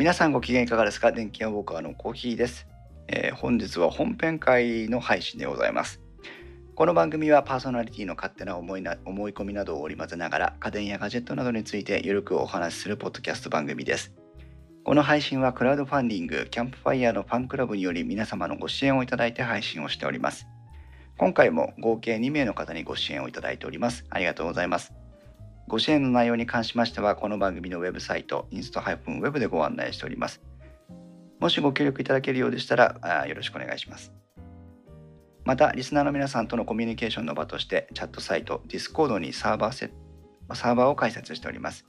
皆さんご機嫌いかがですか？電気屋ウォーカーのコーヒーです、えー本日は本編会の配信でございます。この番組はパーソナリティの勝手な思いな思い込みなどを織り交ぜながら家電やガジェットなどについてゆるくお話しするポッドキャスト番組です。この配信はクラウドファンディングキャンプファイヤーのファンクラブにより皆様のご支援をいただいて配信をしております今回も合計2名の方にご支援をいただいておりますありがとうございますご支援の内容に関しましては、この番組のウェブサイト、インスト -web でご案内しております。もしご協力いただけるようでしたら、よろしくお願いします。また、リスナーの皆さんとのコミュニケーションの場として、チャットサイト、Discord にサーバーセサーバーを開設しております。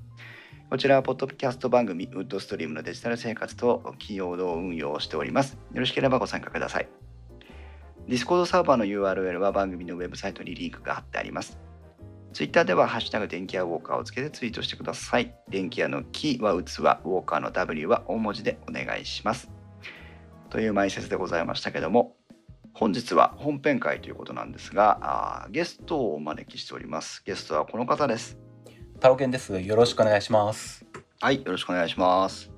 こちらは、ポッドキャスト番組、ウッドストリームのデジタル生活と企業同運用をしております。よろしければご参加ください。Discord サーバーの URL は番組のウェブサイトにリンクが貼ってあります。ツイッターでは、ハッシュタグ電気屋ウォーカーをつけてツイートしてください。電気屋の木は器、ウォーカーの W は大文字でお願いします。という前説でございましたけども、本日は本編会ということなんですが、あーゲストをお招きしております。ゲストはこの方です。タロケンです。よろしくお願いします。はい、よろしくお願いします。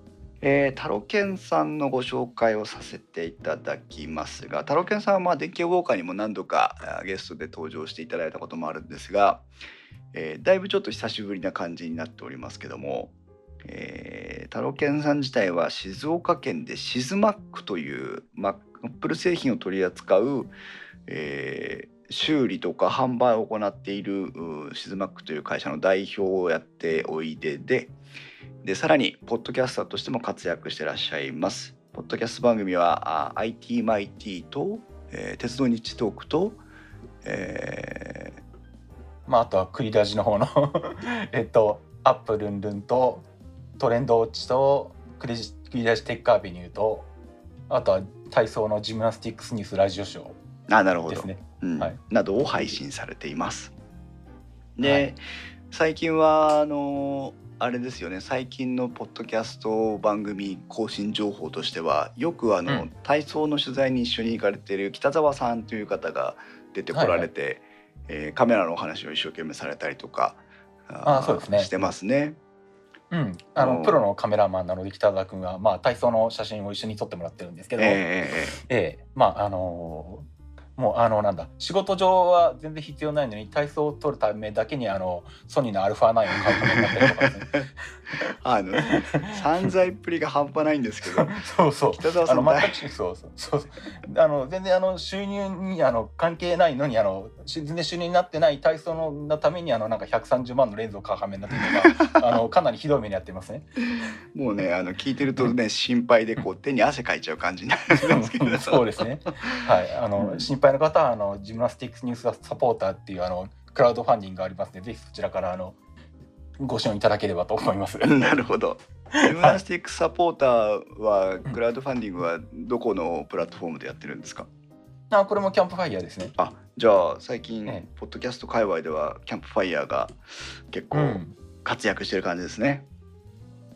えー、タロケンさんのご紹介をさせていただきますが、タロケンさんはまあ電気ウォーカーにも何度かゲストで登場していただいたこともあるんですが、えーだいぶちょっと久しぶりな感じになっておりますけども、えータロケンさん自体は静岡県でシズマックというマップル製品を取り扱う、え修理とか販売を行っているシズマックという会社の代表をやっておいでで、でさらにポッドキャスターとしても活躍してらっしゃいます。ポッドキャスト番組はあ IT マイティと、えー鉄道日トークと、えまああとはクリラジの方の えっとアップルンルンとトレンドウォッチとクリジクリラジテックアベニューとあとは体操のジムナスティックスニュースラジオショーあなるほどーですね。うんはいなどを配信されています。で、はい最近はあのあれですよね。最近のポッドキャスト番組更新情報としてはよくあの、うん。体操の取材に一緒に行かれている北澤さんという方が出てこられて、えーカメラのお話を一生懸命されたりとかあそうですね。してますね。うん。あうんのプロのカメラマンなので北澤君はまあ体操の写真を一緒に撮ってもらってるんですけど、えええええまああのもうあのなんだ仕事上は全然必要ないのに体操を撮るためだけにあのソニーのアルファ9を買うことになったりとかですね。えあの散財っぷりが半端ないんですけどそうそう。北澤さん大あの全くそうそうそうあの全然あの収入にあの関係ないのにあのし全然収入になってない体操ののためにあのなんか130万のレンズを買う羽目になってるのがあのかなりひどい目にやってますね。もうねあの聞いてるとね心配でこう手に汗かいちゃう感じになるんですけどそうですね。はいあの、うん心配な方はあのジムナスティックスニュースサポーターっていうあのクラウドファンディングがありますのでぜひそちらからあのご支援いただければと思います。なるほど。ジムナスティックサポーターはクラウドファンディングはどこのプラットフォームでやってるんですか？あこれもキャンプファイヤーですね。あ、じゃあ最近ええポッドキャスト界隈ではキャンプファイヤーが結構うん活躍してる感じですね。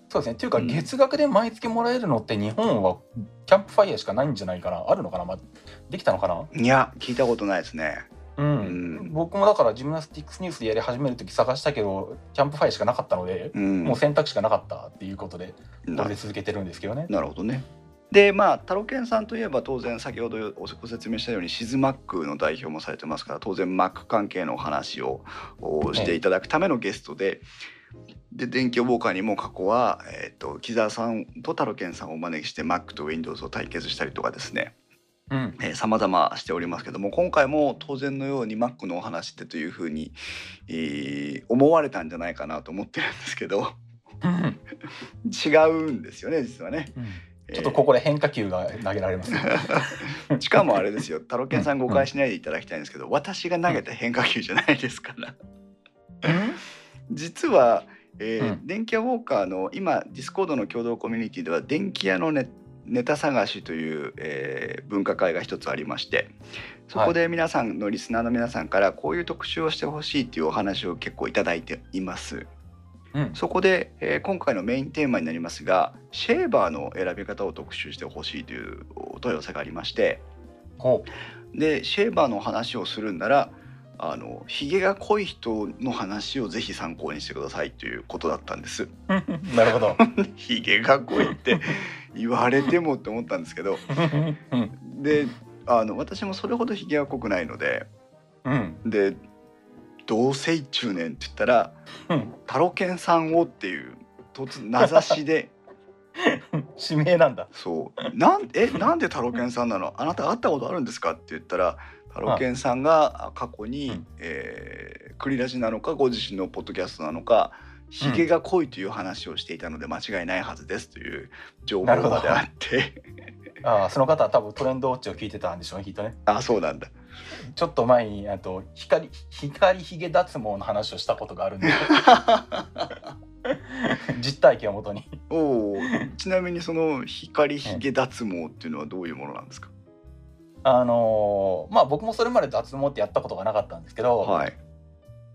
そうですね。というか、うん月額で毎月もらえるのって日本はキャンプファイヤーしかないんじゃないかなあるのかな、まあ、できたのかな？いや聞いたことないですね。うん、うん僕もだからジムナスティックスニュースでやり始める時探したけどキャンプファイヤーしかなかったので、うん。もう選択肢がなかったっていうことでこなれで続けてるんですけどね。なるほどね。でまあタロケンさんといえば当然先ほどご説明したようにシズマックの代表もされてますから当然マック関係のお話をおしていただくためのゲストで。で電気予防会にも過去は、えー、と木澤さんとタロケンさんをお招きして Mac と Windows を対決したりとかですねうん、さまざましておりますけども今回も当然のように Mac のお話ってというふうに、えー思われたんじゃないかなと思ってるんですけど。うん 違うんですよね実はね。ちょっとここで変化球が投げられます、ね。しかもあれですよ、タロケンさん誤解しないでいただきたいんですけど、私が投げた変化球じゃないですから。実は、えーうん。電気屋ウォーカーの今ディスコードの共同コミュニティでは電気屋のネネタ探しという、えー分科会が一つありましてそこで皆さんのリスナーの皆さんからこういう特集をしてほしいっていうお話を結構いただいています。うんそこで、えー今回のメインテーマになりますがシェーバーの選び方を特集してほしいというお問い合わせがありましてほでシェーバーの話をするんならあのひげが濃い人の話をぜひ参考にしてくださいということだったんです。なるほど。ひげが濃いって言われてもって思ったんですけどうん。であの私もそれほどひげは濃くないのでうん。で「どうせい中年」って言ったらうん「タロケンさんを」っていう突名指しで 指名なんだ。そう。なんえなんでタロケンさんなの？あなた会ったことあるんですかって言ったらタロケンさんが過去に、うん。えークリラジなのかご自身のポッドキャストなのかひげが濃いという話をしていたので間違いないはずですという情報であって。ああその方は多分トレンドウォッチを聞いてたんでしょうねきっとね。あそうなんだ。ちょっと前にあと光光ひげ脱毛の話をしたことがあるんで。実体験をもとに。おー。ちなみにその光ひげ脱毛っていうのはどういうものなんですか、あのーまあ僕もそれまで脱毛ってやったことがなかったんですけど、はい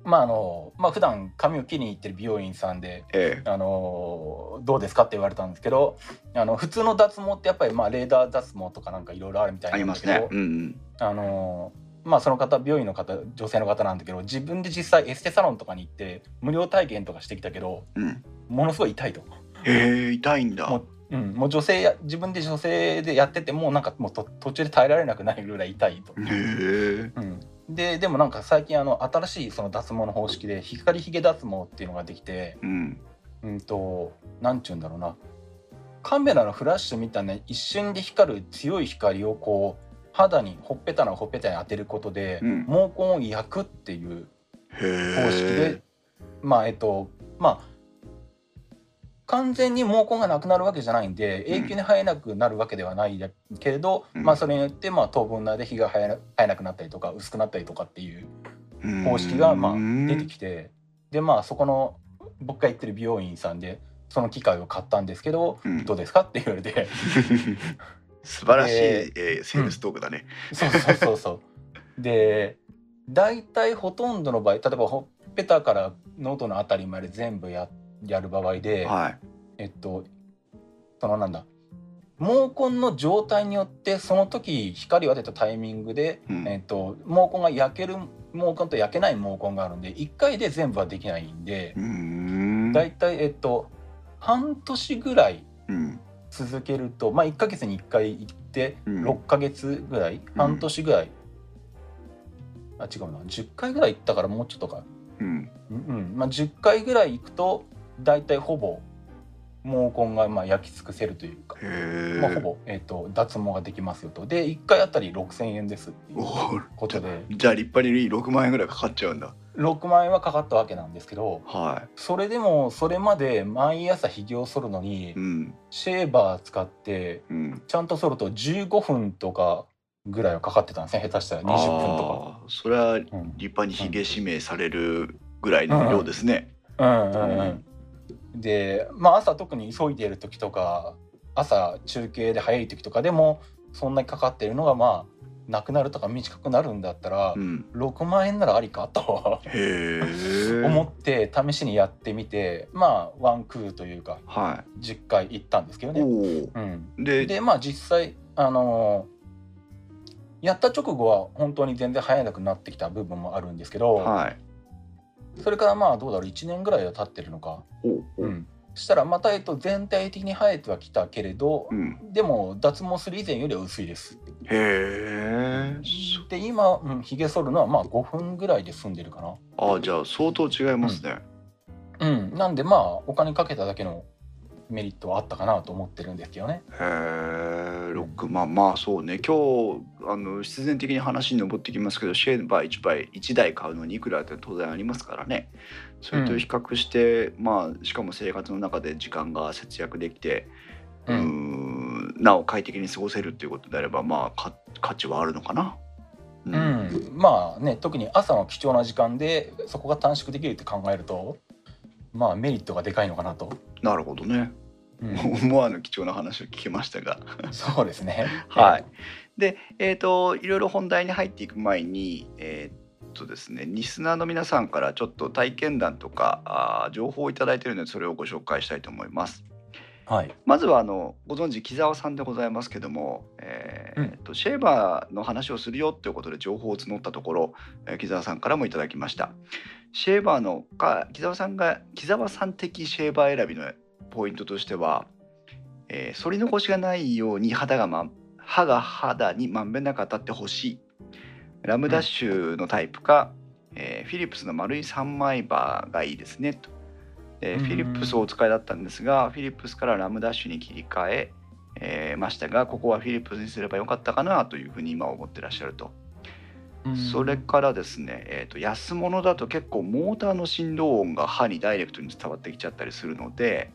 まああのまあ普段髪を切りに行ってる美容院さんで、ええあのーどうですかって言われたんですけどあの普通の脱毛ってやっぱりまあレーダー脱毛とかなんかいろいろあるみたいありなんだけど、ますね。うんうん。あのーまあその方美容院の方女性の方なんだけど自分で実際エステサロンとかに行って無料体験とかしてきたけどうん。ものすごい痛いと。へえ痛いんだ。もううん、もう女性や自分で女性でやっててもうなんかもうと途中で耐えられなくなるぐらい痛いと。へえ。うん、ででもなんか最近あの新しいその脱毛の方式で光ひげ脱毛っていうのができてうん。うんとなんちゅうんだろうなカメラのフラッシュみたいな一瞬で光る強い光をこう肌にほっぺたのほっぺたに当てることで、うん毛根を焼くっていう。方式で、まあえっとまあ完全に毛根がなくなるわけじゃないんで永久に生えなくなるわけではないけれど、うん。まあそれによってまあ当分内で日が生えな生えなくなったりとか薄くなったりとかっていう方式がまあ出てきてでまあそこの僕が行ってる美容院さんでその機械を買ったんですけど、うん。どうですかって言われて。素晴らしい、ええーセールストークだね。そうそうそうそう。で大体ほとんどの場合例えばほっぺたから喉のあたりまで全部ややる場合で、はい。えっとそのなんだ毛根の状態によってその時光を当てたタイミングで、うんえっと、毛根が焼ける毛根と焼けない毛根があるんで1回で全部はできないんで。だいたいえっと半年ぐらいうん。続けるとまあ1ヶ月に1回行ってうん6ヶ月ぐらい、半年ぐらいあ違うな10回ぐらい行ったからもうちょっとかうん。うんうんまあ、10回ぐらい行くと大体ほぼ毛根がまあ焼き尽くせるというか。まあ、ほぼ、えー、と脱毛ができますよとで1回あたり6,000円ですっていうことでじゃあ立派に6万円ぐらいかかっちゃうんだ。6万円はかかったわけなんですけどはそれでもそれまで毎朝ひげを剃るのにい。うん。シェーバー使ってうん。ちゃんと剃ると15分とかぐらいはかかってたんですね下手したら20分とああ。それは立か。うん派にひげ指名されるぐらいの量ですね。うんうんうん、でまあ朝特に急いでいる時とか朝中継で早い時とかでもそんなにかかってるのがまあなくなるとか短くなるんだったら、うん。6万円ならありかと。思って試しにやってみてまあワンクーというかは10回行ったんですけどい。ね。うん、で、でまあ実際あのーやった直後は本当に全然生えなくなってきた部分もあるんですけど、はい。それからまあどうだろう1年ぐらいは経ってるのか。うん、したらまた、えっと、全体的に生えてはきたけれど、うん。でも脱毛する以前よりは薄いです。へえ。で今、うん、ひげ剃るのはまあ5分ぐらいで済んでるかな。あじゃあ相当違いますね。うん、なんでまあお金かけただけのメリットはあったかなと思ってるんですけどね。へえ、六まあまあそうね。今日あの必然的に話に上ってきますけど、シェーバー1倍1台買うのにいくらって当然ありますからね。それと比較して、まあしかも生活の中で時間が節約できて、うんんなお快適に過ごせるっていうことであればまあか価値はあるのかな。ううん、まあね特に朝の貴重な時間でそこが短縮できるって考えるとまあメリットがでかいのかなと。なるほどね。うん、思わぬ貴重な話を聞きましたが。そうですね。はい。で、えっ、と、いろいろ本題に入っていく前に、えーっとですね、リスナーの皆さんからちょっと体験談とか、あー情報をいただいているので、それをご紹介したいと思います。はい。まずはあのご存知木澤さんでございますけども、えーうんえっとシェーバーの話をするよということで情報を募ったところ、えー木澤さんからもいただきましたシェーバーのか木澤さんが木澤さん的シェーバー選びのポイントとしては、えー反り残しがないように肌が、ま、歯が肌にまんべんなく当たってほしい。ラムダッシュのタイプか、えーフィリップスの丸い3枚刃がいいですね。と。でうん。フィリップスをお使いだったんですがフィリップスからラムダッシュに切り替ええーましたがここはフィリップスにすればよかったかなというふうに今思ってらっしゃると、それからですね、えー、と安物だと結構モーターの振動音が歯にダイレクトに伝わってきちゃったりするので、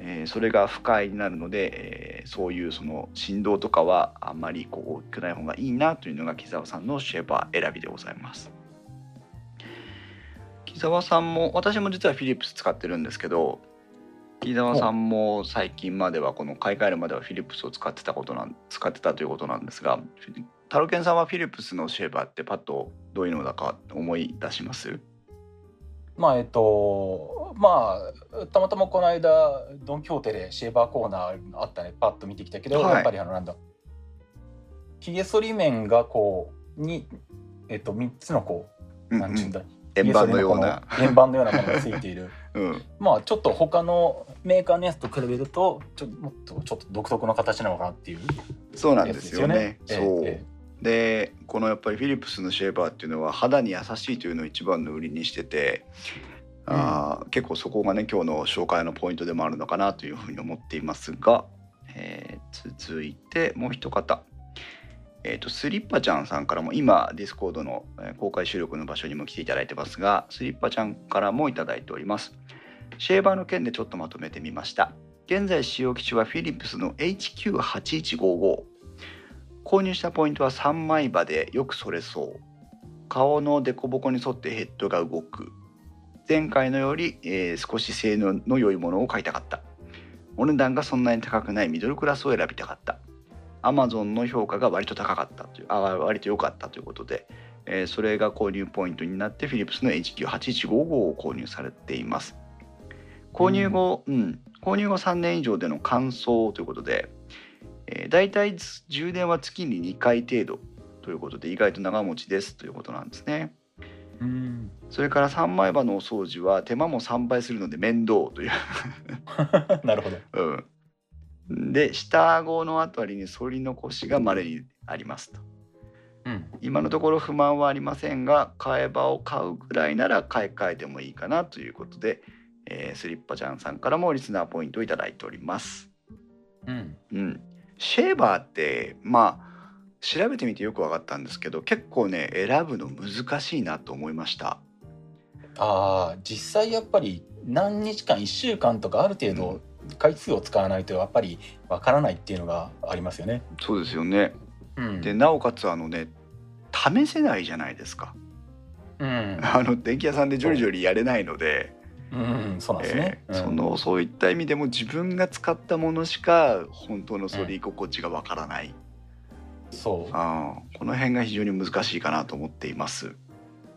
えーそれが不快になるので、えーそういうその振動とかはあんまりこう大きくない方がいいなというのが木澤さんのシェーバー選びでございます。木澤さんも私も実はフィリップス使ってるんですけど木澤さんも最近まではこの買い替えるまではフィリップスを使ってたことなん使ってたということなんですがタロケンさんはフィリップスのシェーバーってパッとどういうのだか思い出します？まあえっとまあたまたまこの間ドン・キホーテでシェーバーコーナーあったね。パッと見てきたけど、はい。やっぱりあのなんだ。ひげ剃り面がこうにえっと3つのこう、うんなんちゅうんだ。円盤のような、円盤のようなものがついている。うん、まあちょっと他のメーカーのやつと比べるとちょもっとちょっと独特の形なのかなっていう。そうなんですよね。ええそう、えでこのやっぱりフィリップスのシェーバーっていうのは肌に優しいというのを一番の売りにしてて、あー結構そこがね今日の紹介のポイントでもあるのかなというふうに思っていますが、えー続いてもう一方。えー、とスリッパちゃんさんからも今ディスコードのえー公開収録の場所にも来ていただいてますがスリッパちゃんからもいただいております。シェーバーの件でちょっとまとめてみました。現在使用機種はフィリップスの HQ8155 購入したポイントは3枚刃でよくそれそう。顔の凸凹に沿ってヘッドが動く。前回のより、えー少し性能の良いものを買いたかった。お値段がそんなに高くない。ミドルクラスを選びたかった。Amazon の評価が割と高かった。というあ割と良かった。ということで、えーそれが購入ポイントになってフィリップスの HQ8155 を購入されています。購入後、うん。購入後3年以上での乾燥ということで、えー、大体充電は月に2回程度ということで意外と長持ちですということなんですね。えうん。それから3枚刃のお掃除は手間も3倍するので面倒という。なるほど。うん、で下顎のあたりに反り残しが稀にありますと。うん。今のところ不満はありませんが替え刃を買うぐらいなら買い替えてもいいかなということで、えースリッパちゃんさんからもリスナーポイントをいただいております、うん。うん、シェーバーってまあ調べてみてよく分かったんですけど結構ね選ぶの難しいなと思いました。ああ実際やっぱり何日間1週間とかある程度回数を使わないとやっぱりわからないっていうのがありますよね。そうですよね。うん。でなおかつあのね試せないじゃないですか。うん、あの電気屋さんでジョリジョリやれないので、うん、そうなんですね。えーそのそういった意味でも自分が使ったものしか本当の反り心地がわからない、う。んそあーこの辺が非常に難しいかなと思っています。う、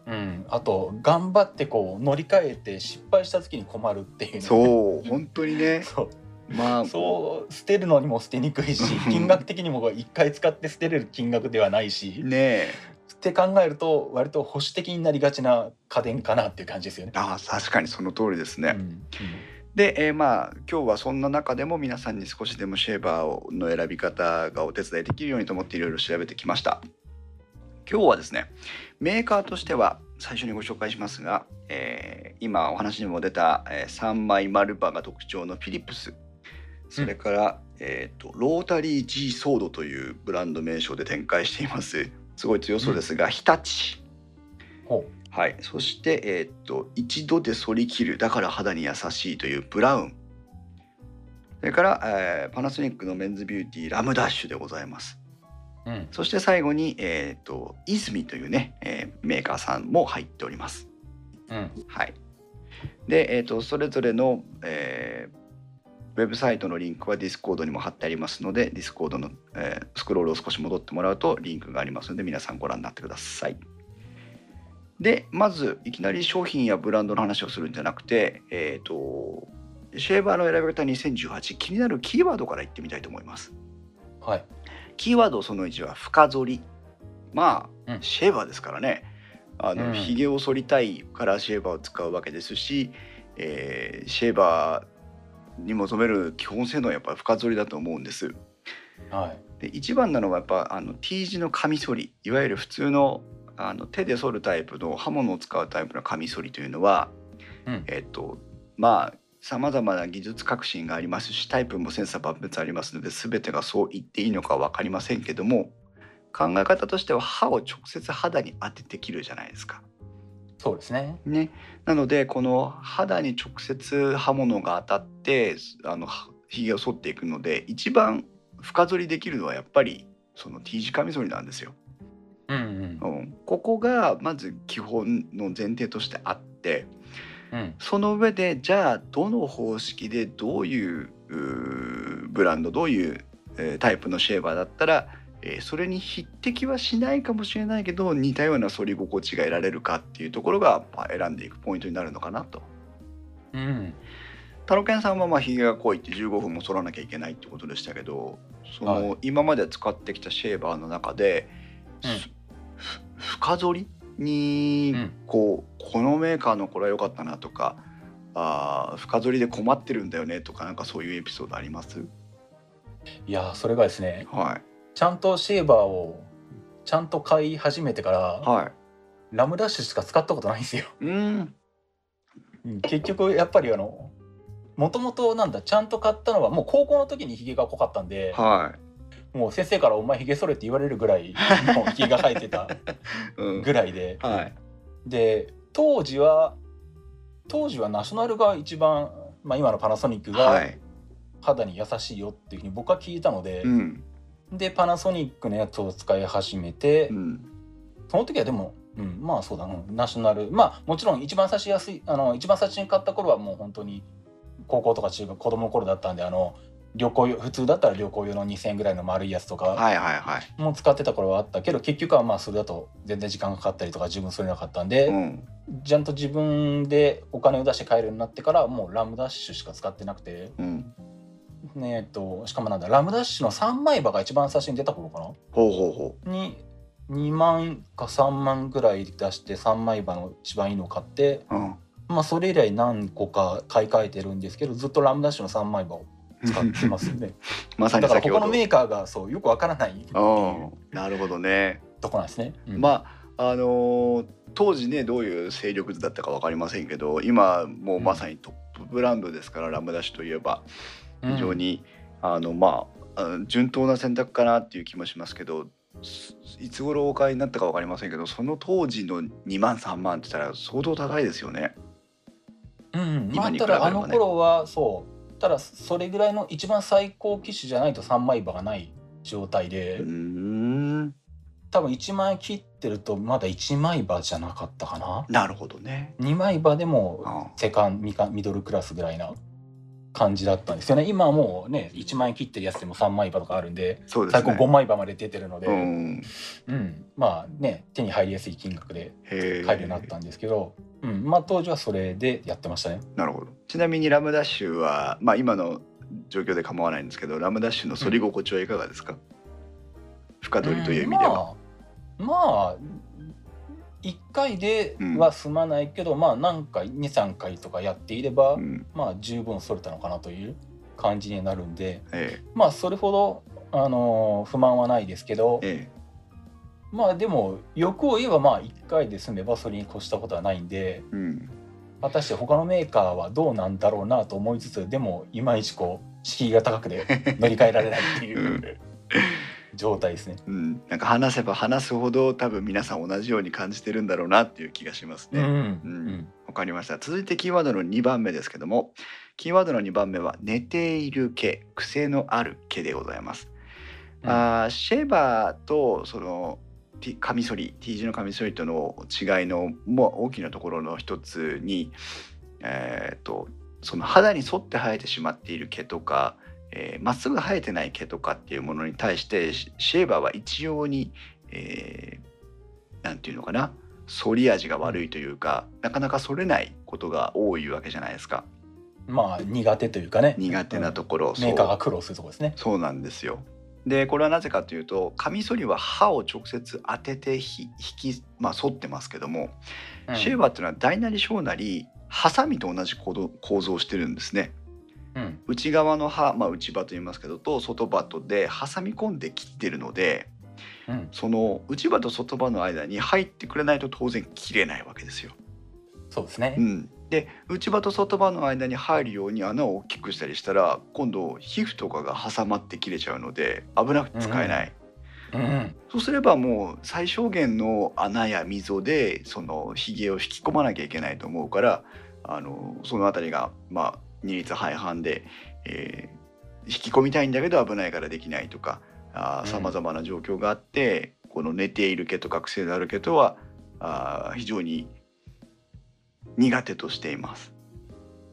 うん、あと頑張ってこう乗り換えて失敗した時に困るっていうね、そう本当にね。そう。まあそう捨てるのにも捨てにくいし 金額的にも1回使って捨てれる金額ではないし。ねえって考えると割と保守的になりがちな家電かなっていう感じですよね。あー確かにその通りですね。うんで、えーまあ今日はそんな中でも皆さんに少しでもシェーバーの選び方がお手伝いできるようにと思っていろいろ調べてきました。今日はですねメーカーとしては最初にご紹介しますが、えー今お話にも出た、え3枚丸刃が特徴のフィリップスそれから、えーとロータリー G ソードというブランド名称で展開していますすごい強そうですが、日立。ほはい、そして、えーっと一度で剃り切る。だから肌に優しいというブラウン。それから、えーパナソニックのメンズビューティーラムダッシュでございます。ううん。そして最後に、えーっとイズミというね、えーメーカーさんも入っております。うん。はい。で、えーっとそれぞれの、えーウェブサイトのリンクはディスコードにも貼ってありますのでディスコードの、えースクロールを少し戻ってもらうとリンクがありますので皆さんご覧になってください。でまずいきなり商品やブランドの話をするんじゃなくて、えー、とシェーバーの選び方2018気になるキーワードから言ってみたいと思います。はい。キーワードその1は深剃り。まあ、うん。シェーバーですからね。あの、うん。ひげを剃りたいからシェーバーを使うわけですし、えーシェーバーに求める基本性能はやっぱり深剃りだと思うんです。はい。で一番なのはやっぱあの T 字のカミソリいわゆる普通のあの手で剃るタイプの刃物を使うタイプのカミソリというのは、うん。えっとまあさまざまな技術革新がありますしタイプも千差万別ありますので全てがそう言っていいのか分かりませんけども考え方としては刃を直接肌に当てて切るじゃないですか。そうですね。ね、なのでこの肌に直接刃物が当たってあのはひげを剃っていくので一番深剃りできるのはやっぱりその T 字カミソリなんですよ。うんうん。うん、ここがまず基本の前提としてあってうん。その上でじゃあどの方式でどういうブランドどういう、えータイプのシェーバーだったら、えーそれに匹敵はしないかもしれないけど似たような反り心地が得られるかっていうところが、まあ、選んでいくポイントになるのかなと。うん。タロケンさんはまあひげが濃いって15分も剃らなきゃいけないってことでしたけどその、は今まで使ってきたシェーバーの中で、うん。深剃りにうん。こうこのメーカーのこれは良かったなとかあー深剃りで困ってるんだよねとかなんかそういうエピソードあります？いやーそれがですねはいちゃんとシェーバーをちゃんと買い始めてからはい。ラムダッシュしか使ったことないんですよ。うん。うん結局やっぱりあのもともとなんだちゃんと買ったのはもう高校の時にひげが濃かったんではもう先生から「お前ひげ剃れ」って言われるぐらいもうひげが生えてたい、うん、ぐらいで。はい。で当時は当時はナショナルが一番、まあ、今のパナソニックがはい。肌に優しいよっていうふうに僕は聞いたので、うんでパナソニックのやつを使い始めて、うんその時はでも、うん、まあそうだなナショナル。まあもちろん一番最初やすいあの一番最初に買った頃はもう本当に高校とか中学子供の頃だったんであの旅行用普通だったら旅行用の2,000円ぐらいの丸いやつとかはいはいはい。も使ってた頃はあったけど結局はまあそれだと全然時間がかかったりとか自分それなかったんで、うん。ちゃんと自分でお金を出して買えるようになってからもうラムダッシュしか使ってなくて、うん。ねえっとしかもなんだラムダッシュの3枚刃が一番最初に出た頃かな？ほうほうほに2万か3万ぐらい出して3枚刃の一番いいのを買ってううん。まあそれ以来何個か買い替えてるんですけどずっとラムダッシュの3枚刃を使ってますね。まさにだから他のメーカーがそうよくわからない。っていううんなるほどね。とこなんですね、うん。まああのー当時ねどういう勢力図だったか分かりませんけど今もうまさにトップブランドですから、ラムダッシュといえば非常に、あのまあ順当な選択かなっていう気もしますけどすいつ頃お買いになったか分かりませんけどその当時の2万3万って言ったら相当高いですよね。うんうん。まあただあの頃はそう。ただそれぐらいの一番最高機種じゃないと3枚刃がない状態で、うーん。多分1枚切ってるとまだ1枚刃じゃなかったかな。なるほどね。2枚刃でもあセカンミカミドルクラスぐらいな感じだったんですよね今はもうね1枚切ってるやつでも3枚刃とかあるんでそうですね。最高5枚刃まで出てるので、ううんん、まあね手に入りやすい金額でへ買えるようになったんですけど、うん、まあ当時はそれでやってましたね。なるほど。ちなみにラムダッシュは、まあ、今の状況で構わないんですけどラムダッシュの反り心地はいかがですか、深取りという意味では。うんまあ、まあ1回では済まないけど、まあ何回23回とかやっていれば、うん。まあ十分それたのかなという感じになるんでえまあそれほど、あのー不満はないですけどええ。まあでも欲を言えばまあ1回で済めばそれに越したことはないんでえうん、果たして他のメーカーはどうなんだろうなと思いつつでもいまいちこう敷居が高くて乗り換えられないっていう、うん状態ですね。うん、なんか話せば話すほど多分皆さん同じように感じてるんだろうなっていう気がしますね。うんうんわかりました。続いてキーワードの2番目ですけども、キーワードの2番目は寝ている毛、癖のある毛でございます。うんあーシェーバーとそのカミソリ T 字のカミソリとの違いのもう大きなところの一つに、えー、とその肌に沿って生えてしまっている毛とかえーまっすぐ生えてない毛とかっていうものに対してシシェーバーは一様に、えーなんていうのかな反り味が悪いというかなかなか反れないことが多いわけじゃないですか。まあ苦手というかね苦手なところ、うんメーカーが苦労するところですね。そうなんですよ。でこれはなぜかというとカミソリは刃を直接当ててひ引き、まあ、反ってますけども、うんシェーバーっていうのは大なり小なりハサミと同じ構造構造をしてるんですね。うん。内側の刃、まあ、内刃と言いますけどと外刃とで挟み込んで切ってるのでうん。その内刃と外刃の間に入ってくれないと当然切れないわけですよ。そうですね。う。ん、で内刃と外刃の間に入るように穴を大きくしたりしたら今度皮膚とかが挟まって切れちゃうので危なくて使えない、うん。うん。そうすればもう最小限の穴や溝でそのひげを引き込まなきゃいけないと思うからあのその辺りがまあ二律背反で、えー引き込みたいんだけど危ないからできないとかうんさまざまな状況があってこの寝ている毛とか癖のある毛とはあー非常に苦手としています。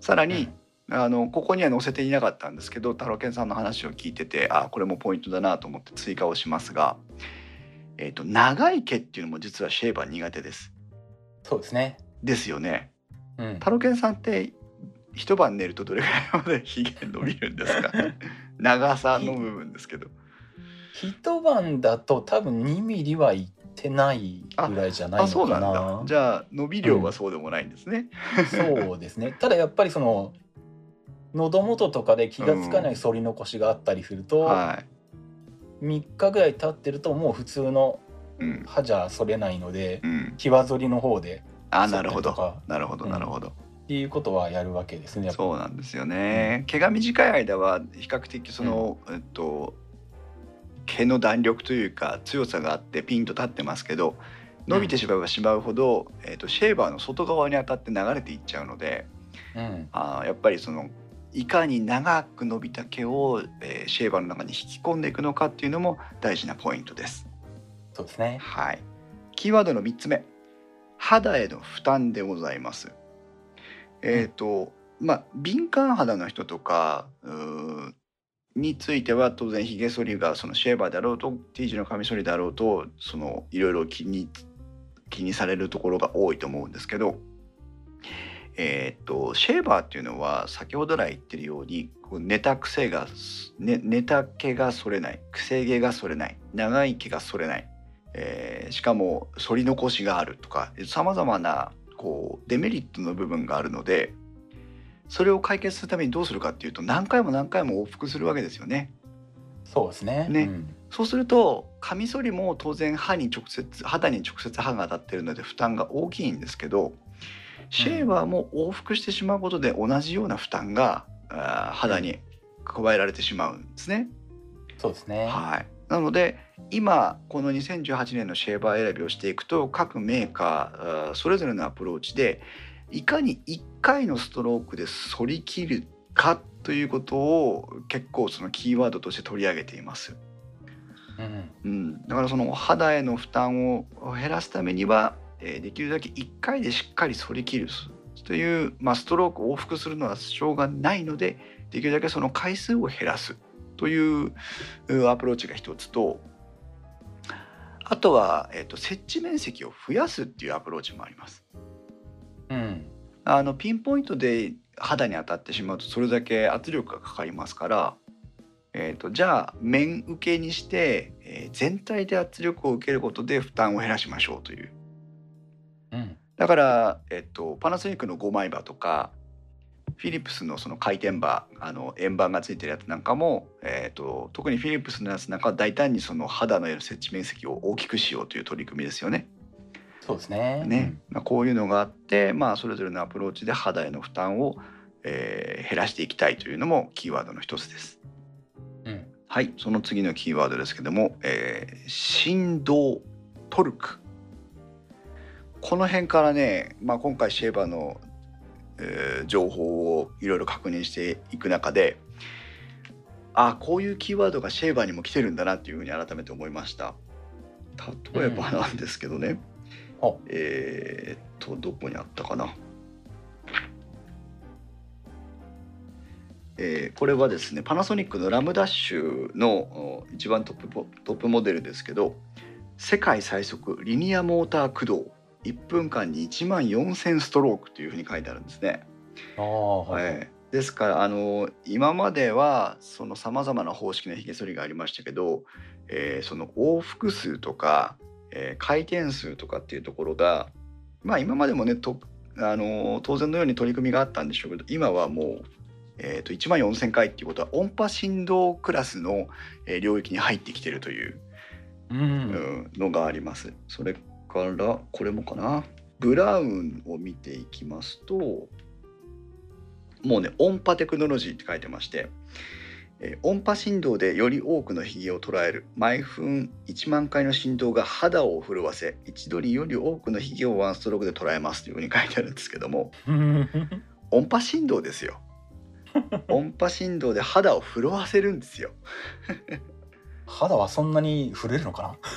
さらに、あのここには載せていなかったんですけど太郎健さんの話を聞いててあこれもポイントだなと思って追加をしますが、えー、と長い毛っていうのも実はシェーバー苦手です。そうですね。ですよね。うん太郎健さんって一晩寝るとどれぐらいまでひげ伸びるんですか？長さの部分ですけど。一晩だと多分2ミリはいってないぐらいじゃないあのかな。じゃあ伸び量はそうでもないんですね。そうですね。ただやっぱりその喉元とかで気がつかない反り残しがあったりすると、はい。3日ぐらい経ってるともう普通のうん。歯じゃ反れないのでうん。際反りの方であなるほど。なるほどうんなるほど。っていうことはやるわけですね。そうなんですよね。毛が短い間は比較的その、えっと毛の弾力というか強さがあってピンと立ってますけど伸びてしまえばしまうほど、えっとシェーバーの外側に当たって流れていっちゃうのでうんあーやっぱりそのいかに長く伸びた毛を、えーシェーバーの中に引き込んでいくのかっていうのも大事なポイントです。そうですね。はい。キーワードの3つ目。肌への負担でございます。えっ、と、まあ、敏感肌の人とか、については当然ひげ剃りがそのシェーバーだろうと T 字のカミソリだろうとそのいろいろ気に気にされるところが多いと思うんですけどえーっとシェーバーっていうのは先ほど来言ってるようにこう寝た癖が、ね、寝た毛が剃れない癖毛が剃れない長い毛が剃れない、えーしかも剃り残しがあるとかさまざまなこうデメリットの部分があるのでそれを解決するためにどうするかっていうと何回も何回も往復するわけですよね。そうですね。ねうんそうするとカミソリも当然歯に直接肌に直接歯が当たってるので負担が大きいんですけどシェーバーも往復してしまうことで同じような負担があー肌に加えられてしまうんですね。そうですね。はい、なので今この2018年のシェーバー選びをしていくと各メーカーそれぞれのアプローチでいかに1回のストロークで反り切るかということを結構そのキーワードとして取り上げています。うんうん、だからその肌への負担を減らすためには、えーできるだけ1回でしっかり反り切るという、まあ、ストロークを往復するのはしょうがないのでできるだけその回数を減らすといううアプローチが一つとあとは、えー、と接地面積を増やすっていうアプローチもあります。うん。あのピンポイントで肌に当たってしまうとそれだけ圧力がかかりますから、えー、とじゃあ面受けにして、えー全体で圧力を受けることで負担を減らしましょうという。うん。だから、えっと、パナソニックの5枚刃とかフィリップスのその回転刃あの円盤がついてるやつなんかも、えっと、特にフィリップスのやつなんかは大胆にその肌の接地面積を大きくしようという取り組みですよね。そうですね。ねまあ、こういうのがあって、まあ、それぞれのアプローチで肌への負担を、えー減らしていきたいというのもキーワードの一つです。うんうんはい、その次のキーワードですけども、えー振動トルクこの辺からね、まあ、今回シェーバーの、えー情報をいろいろ確認していく中であこういうキーワードがシェーバーにも来てるんだなっていうふうに改めて思いました。例えばなんですけどね、ほえーっとどこにあったかな。えーこれはですねパナソニックのラムダッシュのお一番トップポトップモデルですけど世界最速リニアモーター駆動1分間に1万4000ストロークというふうに書いてあるんですね。ああはい。えーですからあの今まではそのさまざまな方式のひげ剃りがありましたけど、えーその往復数とか、えー回転数とかっていうところがまあ今までもねとあの当然のように取り組みがあったんでしょうけど今はもう、えー、と1万4,000回っていうことは音波振動クラスの、えー領域に入ってきてるというのがあります。それからこれもかな。ブラウンを見ていきますともうね音波テクノロジーって書いてまして、えー音波振動でより多くのひげを捉える。毎分1万回の振動が肌を震わせ一度により多くのひげをワンストロークで捉えます。というふうに書いてあるんですけども。音波振動ですよ。音波振動で肌を震わせるんですよ肌はそんなに触れるのかな？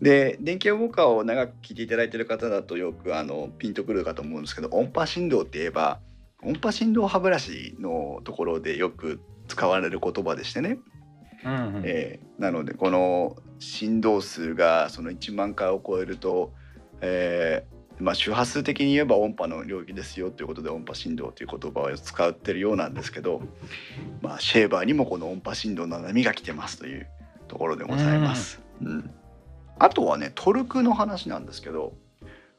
で電気ウォーを長く聞いていただいている方だとよくあのピンとくるかと思うんですけど音波振動って言えば音波振動歯ブラシのところでよく使われる言葉でしてね、うんうん。えーなのでこの振動数がその1万回を超えると、えーまあ、周波数的に言えば音波の領域ですよということで音波振動という言葉を使ってるようなんですけど、まあ、シェーバーにもこの音波振動の波が来てますというところでございます。うん。あとはねトルクの話なんですけど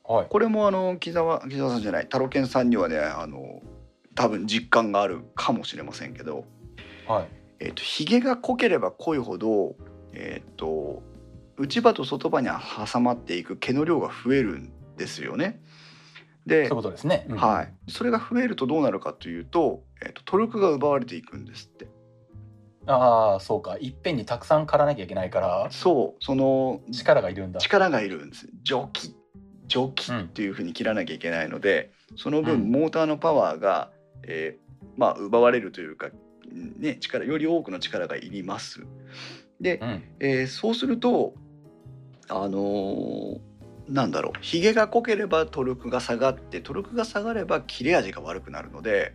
はい。これもあの木澤木澤さんじゃない太郎健さんにはねあの多分実感があるかもしれませんけど、はい。えー、とひげが濃ければ濃いほど、えー、と内歯と外歯に挟まっていく毛の量が増えるんですよね。でそういう、ことですね、うん。はい、それが増えるとどうなるかというと,、えー、とトルクが奪われていくんですって。ああそうか。いっぺんにたくさん刈らなきゃいけないからそう。その力がいるんだ。力がいるんです。蒸気蒸気っていうふうに切らなきゃいけないので、その分うん。モーターのパワーが、えーまあ、奪われるというか、ね、力より多くの力がいります。で、うん。えーそうするとあのーなんだろうひげが濃ければトルクが下がってトルクが下がれば切れ味が悪くなるので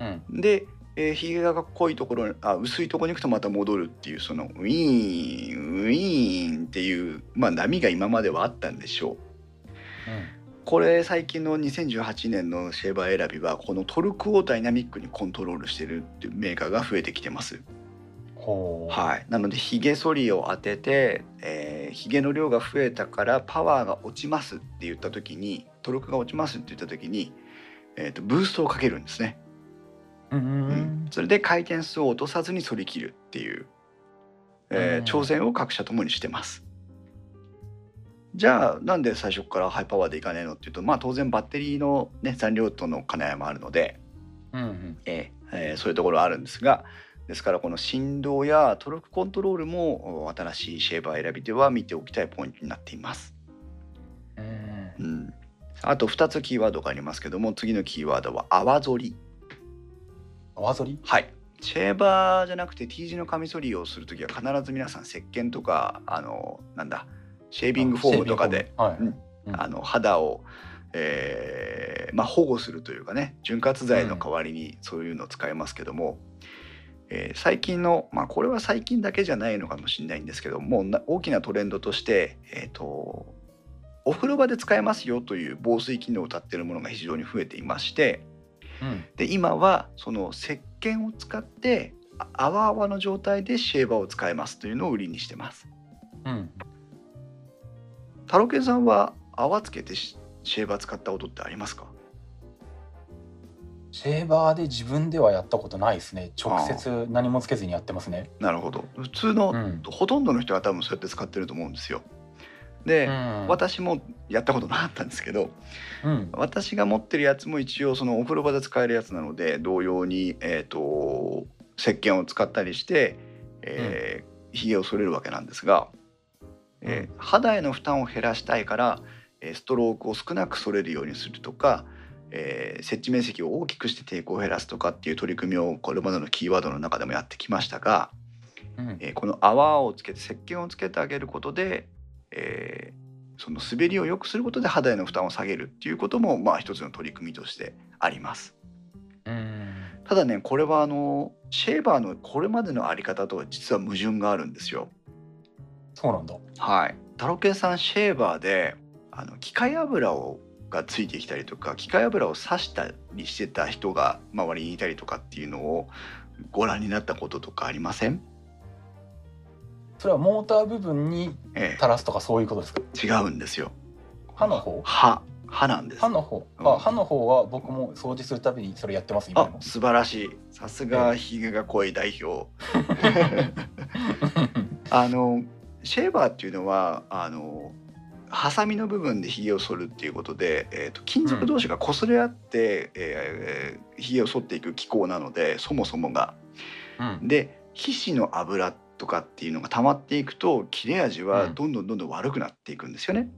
うんで、えー、ひげが濃いところにあ薄いところに行くとまた戻るっていうそのウィーンウィーンっていう、まあ、波が今まではあったんでしょう。これ最近の2018年のシェーバー選びはこのトルクをダイナミックにコントロールしてるっていうメーカーが増えてきてます。はい、なのでひげ剃りを当てて、えー、ひげの量が増えたからパワーが落ちますって言った時にトルクが落ちますって言った時に、えー、とブーストをかけるんですね、うんううん。ん。それで回転数を落とさずに反り切るっていう、えーうん。挑戦を各社ともにしてます。じゃあなんで最初からハイパワーでいかねえのっていうとまあ当然バッテリーの、ね、残量との兼ね合いもあるので、うんうん。えーえーそういうところはあるんですがですからこの振動やトルクコントロールもお新しいシェーバー選びでは見ておきたいポイントになっています。うんうん、あと2つキーワードがありますけども次のキーワードは泡剃り。泡剃り？はい。シェーバーじゃなくて T 字のカミソリをするときは必ず皆さん石鹸とかあのなんだシェービングフォームとかで、はい。うん。あの肌を、えーまあ、保護するというかね潤滑剤の代わりにそういうのを使いますけども、えー最近のまあこれは最近だけじゃないのかもしれないんですけども大きなトレンドとして、えー、とお風呂場で使えますよという防水機能を謳っているものが非常に増えていましてうん。で今はその石鹸を使ってあ泡泡の状態でシェーバーを使えますというのを売りにしてます。うん。タロケンさんは泡つけてシシェーバー使ったことってありますか？シェーバーで自分ではやったことないですね。直接何もつけずにやってますね。なるほど。普通の、うん。ほとんどの人が多分そうやって使ってると思うんですよ。で、うん。私もやったことなかったんですけどうん。私が持ってるやつも一応そのお風呂場で使えるやつなので同様に、えー、と石鹸を使ったりして、えーひげを剃れるわけなんですが、えー肌への負担を減らしたいから、えーストロークを少なく剃れるようにするとか、えー接地面積を大きくして抵抗を減らすとかっていう取り組みをこれまでのキーワードの中でもやってきましたが、うんえーこの泡をつけて石鹸をつけてあげることで、えーその滑りを良くすることで肌への負担を下げるっていうこともまあ一つの取り組みとしてあります。うんただねこれはあのシェーバーのこれまでのあり方とは実は矛盾があるんですよ。そうなんだはい。タロケンさんシェーバーであの機械油をがついてきたりとか機械油を刺したりしてた人が周りにいたりとかっていうのをご覧になったこととかありません？それはモーター部分にえ垂らすとかそういうことですか？え、違うんですよ。刃の方？刃刃なんです。刃。の方？うん。あ刃の方は僕も掃除するたびにそれやってます今素晴らしい。さすがひげが濃い代表。あのシェーバーっていうのはあのハサミの部分でひげを剃るっていうことで、えー、と金属同士が擦れ合って、えーひげを剃っていく機構なのでそもそもが。うん。で皮脂の油とかっていうのが溜まっていくと切れ味はどんどんどんどん悪くなっていくんですよね。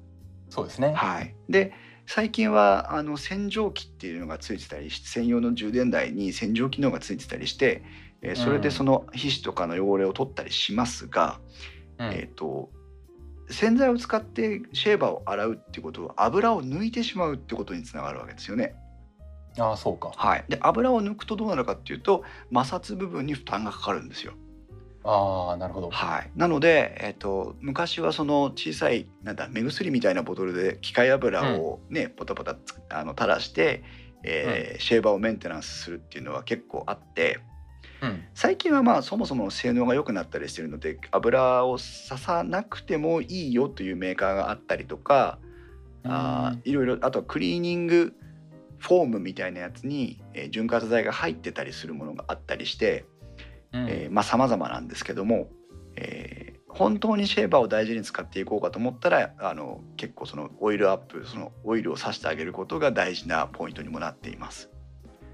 そうですね。はい、で最近はあの洗浄機っていうのがついてたり専用の充電台に洗浄機能がついてたりして、えーそれでその皮脂とかの汚れを取ったりしますが、うん。えー、と洗剤を使ってシェーバーを洗うっていうことは油を抜いてしまうってことにつながるわけですよね。ああそうか。はい、で油を抜くとどうなるかっていうと摩擦部分に負担がかかるんですよ。ああなるほど。はい、なので、えっと昔はその小さいなんだ目薬みたいなボトルで機械油をね、ポタポタつあの垂らして、えーシェーバーをメンテナンスするっていうのは結構あってうん最近はまあそもそも性能が良くなったりしてるので油を刺さなくてもいいよというメーカーがあったりとか、あーいろいろあとはクリーニングフォームみたいなやつに、えー潤滑剤が入ってたりするものがあったりして。うんえーまあ様々なんですけども、えー本当にシェーバーを大事に使っていこうかと思ったらあの結構そのオイルアップそのオイルをさしてあげることが大事なポイントにもなっています。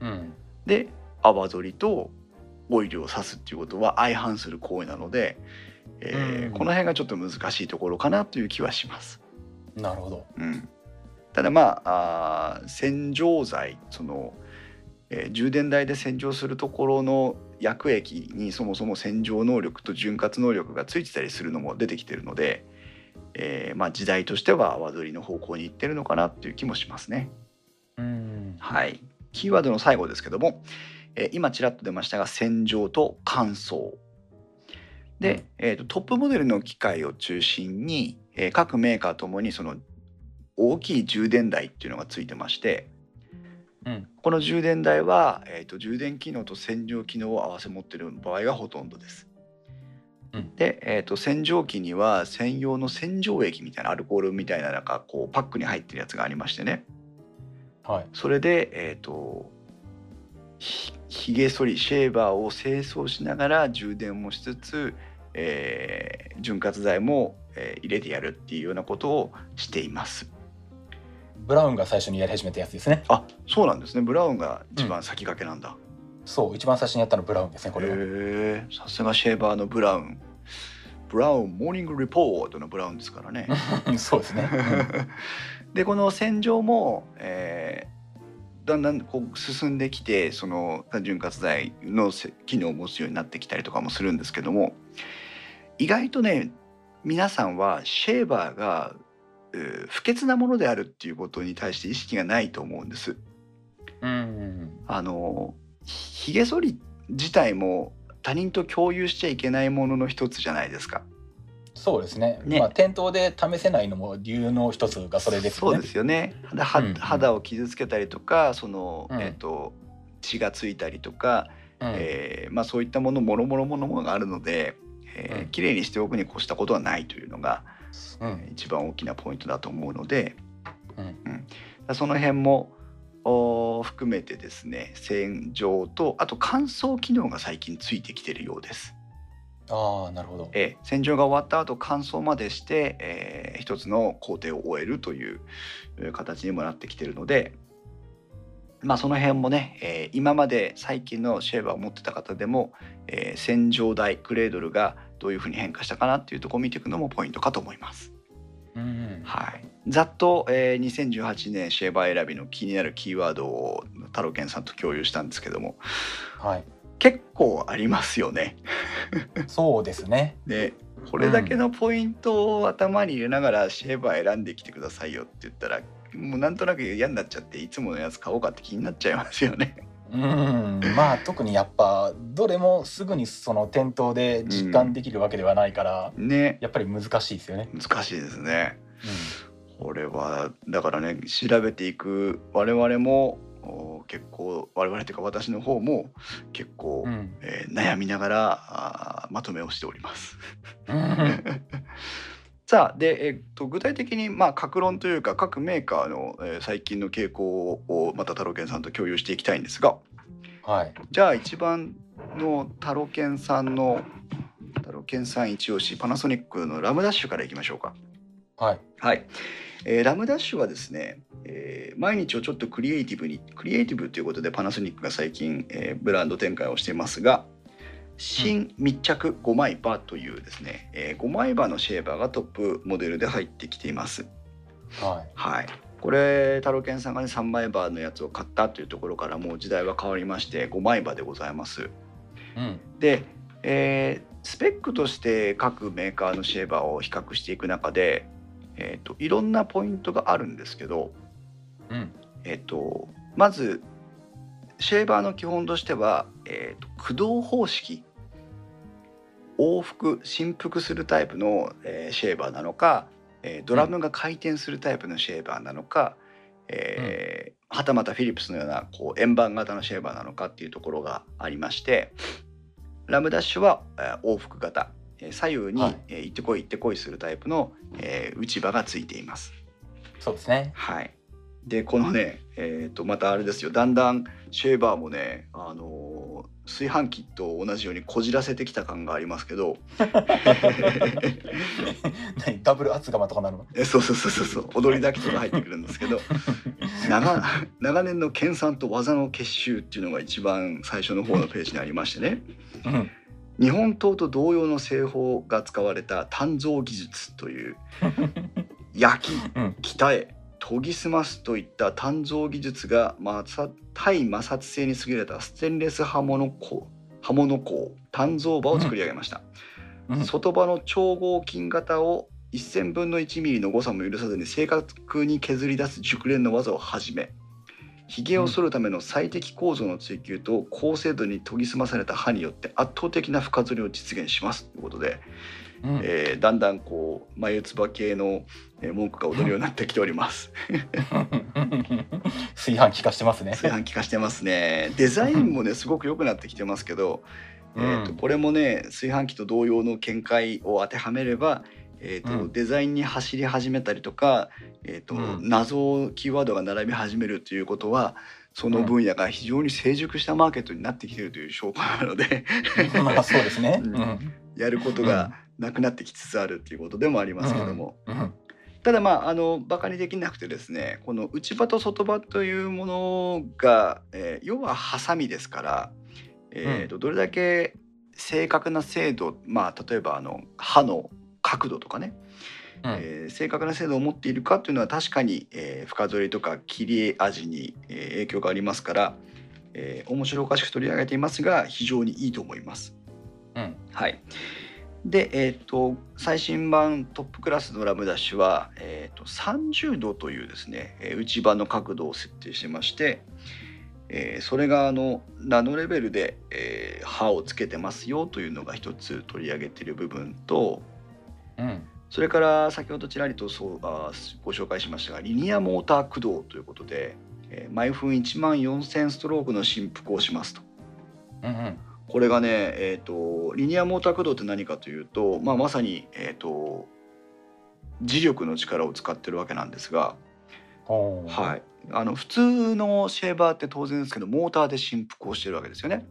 うんで泡取りとオイルをさすっていうことは相反する行為なので、えーうん。この辺がちょっと難しいところかなという気はします。なるほど。うん、ただまああー洗浄剤その、えー充電台で洗浄するところの薬液にそもそも洗浄能力と潤滑能力がついてたりするのも出てきてるので、えーまあ、時代としては泡取りの方向に行ってるのかなっていう気もしますね。うん。はい、キーワードの最後ですけども、えー今ちらっと出ましたが洗浄と乾燥で、うん。えーとトップモデルの機械を中心に、えー各メーカーともにその大きい充電台っていうのがついてまして。うん。この充電台は、えー、と充電機能と洗浄機能を合わせ持ってる場合がほとんどです。うん。で、えー、と洗浄機には専用の洗浄液みたいなアルコールみたいななんかこうパックに入ってるやつがありましてね。はい。それで、えー、とひひげ剃りシェーバーを清掃しながら充電もしつつ、えー潤滑剤も、えー入れてやるっていうようなことをしています。ブラウンが最初にやり始めたやつですねあそうなんですねブラウンが一番先駆けなんだ。そう一番最初にやったのブラウンですねこれさすがシェーバーのブラウン。ブラウンモーニングリポートのブラウンですからね。そうですね でこの洗浄も、えーだんだんこう進んできてその潤滑剤のせ機能を持つようになってきたりとかもするんですけども意外とね皆さんはシェーバーが不潔なものであるっていうことに対して意識がないと思うんです。うんあのひげ剃り自体も他人と共有しちゃいけないものの一つじゃないですか。そうですね。ね。まあ店頭で試せないのも理由の一つがそれですよね。そうですよね。ではうんうん。肌を傷つけたりとかその、うん。えっ、と血がついたりとか、うん。えーまあ、そういったものもろもろものものがあるので、えーうん。綺麗にしておくに越したことはないというのが、うん。えー一番大きなポイントだと思うので、うん。その辺も含めてですね洗浄とあと乾燥機能が最近ついてきてるようです。ああなるほど。えー洗浄が終わった後乾燥までして、えー一つの工程を終えるというえー形にもなってきてるので、まあ、その辺もね、えー今まで最近のシェーバーを持ってた方でも、えー洗浄台クレードルがどういうふうに変化したかなっていうところを見ていくのもポイントかと思います。うんはい、ざっと、えー2018年シェーバー選びの気になるキーワードを太郎健さんと共有したんですけども。はい結構ありますよね。そうですね でこれだけのポイントを頭に入れながらシェーバー選んできてくださいよって言ったらもうなんとなく嫌になっちゃっていつものやつ買おうかって気になっちゃいますよね。うんまあ特にやっぱどれもすぐにその店頭で実感できるわけではないから、ねやっぱり難しいですよね。難しいですね。これはだからね調べていく我々もお結構我々というか私の方も結構、うん。えー悩みながらあーまとめをしております。うん。さあで、えっと具体的にまあ各論というか各メーカーの、えー最近の傾向をまた太郎健さんと共有していきたいんですがはい。じゃあ一番の太郎健さんの太郎健さん一押しパナソニックのラムダッシュからいきましょうか。はい。はい、えーラムダッシュはですね、えー毎日をちょっとクリエイティブにクリエイティブということでパナソニックが最近、えーブランド展開をしていますが新密着5枚刃というですね、え5枚刃のシェーバーがトップモデルで入ってきています。はいはいこれ太郎健さんがね3枚刃のやつを買ったというところからもう時代は変わりまして5枚刃でございます。うんで、えースペックとして各メーカーのシェーバーを比較していく中で、えー、といろんなポイントがあるんですけど、うん。えー、とまずシェーバーの基本としては、えー、と駆動方式往復振幅するタイプの、えーシェーバーなのか、えードラムが回転するタイプのシェーバーなのか、えーはたまたフィリップスのようなこう円盤型のシェーバーなのかっていうところがありましてラムダッシュは、えー往復型えー左右に、はい。えー行ってこい行ってこいするタイプの、えー内刃がついています。そうですね。はい、でこのね、えー、とまたあれですよ。だんだんシェーバーもね、あのー炊飯器と同じようにこじらせてきた感がありますけど。何？ダブル厚釜とかなるの？えそうそうそうそうそう。踊り炊きとか入ってくるんですけど。長長年の研鑽と技の結集っていうのが一番最初の方のページにありましてね。うん。日本刀と同様の製法が使われた鍛造技術という 焼きうん。鍛え研ぎ澄ますといった鍛造技術が、まあ、さ対摩擦性に優れたステンレス刃物工刃物工鍛造刃を作り上げました、うん。外刃の超合金型を1000分の1ミリの誤差も許さずに正確に削り出す熟練の技をはじめひげを剃るための最適構造の追求と高精度に研ぎ澄まされた刃によって圧倒的な深剃りを実現しますということで、うん。えーだんだんこう眉唾系のえー文句が踊るようになってきております。炊飯器化してますね。炊飯器化してますね。デザインもねすごく良くなってきてますけど、えー、とうんこれもね炊飯器と同様の見解を当てはめれば、えーとうん。デザインに走り始めたりとか、えーとうん。謎キーワードが並び始めるということはその分野が非常に成熟したマーケットになってきているという証拠なので。まあそうですね。ううん。んやることがなくなってきつつあるっていうことでもありますけども。うんただまああのバカにできなくてですねこの内刃と外刃というものが、えー要はハサミですから、えーとどれだけ正確な精度まあ例えばあの刃の角度とかね、うんえー正確な精度を持っているかというのは確かに、えー深剃りとか切り味に、えー影響がありますから、えー面白おかしく取り上げていますが非常にいいと思います。うんはい。で、えー、と最新版トップクラスのラムダッシュは、えー、と30度というですね、えー内刃の角度を設定してまして、えーそれがあのナノレベルで、えー刃をつけてますよというのが一つ取り上げている部分とうんそれから先ほどちらりとそうあーご紹介しましたがリニアモーター駆動ということで、えー毎分1万4000ストロークの振幅をしますと。うんうんこれがね、えー、とリニアモーター駆動って何かというと、まあ、まさに、えー、と磁力の力を使ってるわけなんですが、はい、あの普通のシェーバーって当然ですけどモーターで振幅をしてるわけですよね。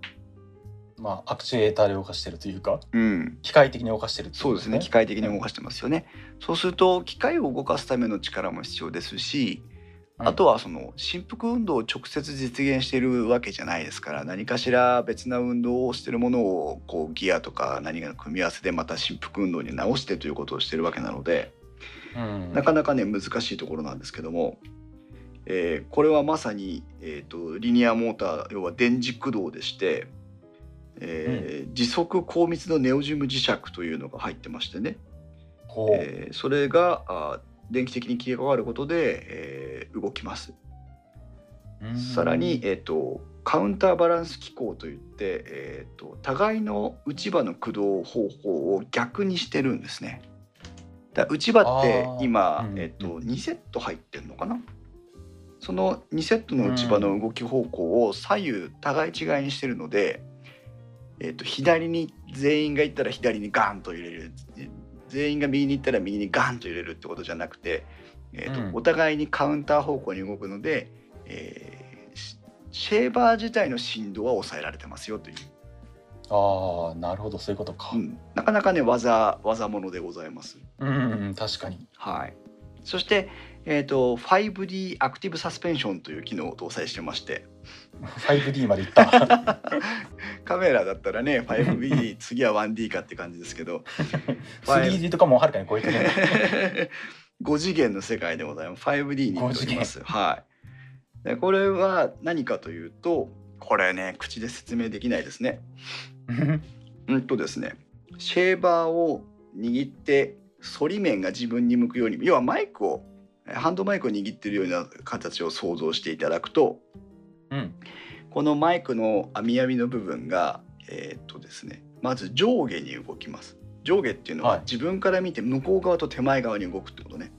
まあアクチュエーターで動かしてるというかうん、機械的に動かしてるっていそうですね。機械的に動かしてますよね。そうすると機械を動かすための力も必要ですしあとはその振幅運動を直接実現しているわけじゃないですから何かしら別な運動をしているものをこうギアとか何かの組み合わせでまた振幅運動に直してということをしているわけなのでうん。なかなかね難しいところなんですけども、えーこれはまさに、えー、とリニアモーター要は電磁駆動でして、えー時速高密度ネオジム磁石というのが入ってましてね、えーそれがあ電気的に切り替わることで、えー動きます。うん。さらに、えー、とカウンターバランス機構といって、えー、と互いの内刃の駆動方法を逆にしてるんですね。だ内場って今、うんえっと、2セット入ってんのかな？その2セットの内場の動き方向を左右互い違いにしてるので、えっと、左に全員が行ったら左にガンと揺れる全員が右に行ったら右にガンと揺れるってことじゃなくて、えっとうん。お互いにカウンター方向に動くので、えーシシェーバー自体の振動は抑えられてますよという、ああなるほどそういうことか。うん。なかなかね技技物でございます。うん、うん、確かに。はい、そして、えー、と 5D アクティブサスペンションという機能を搭載してまして。5D までいった。カメラだったらね 5D 次は 1D かって感じですけど。3D とかもはるかに超えてる 5次元の世界でございます。5D に行っております。はい、でこれは何かというとこれね口で説明できないですね。うんとですねシェーバーを握って反り面が自分に向くように要はマイクをえハンドマイクを握ってるような形を想像していただくとうん。このマイクの網網の部分がえーっとですねまず上下に動きます。上下っていうのははい。自分から見て向こう側と手前側に動くってことね。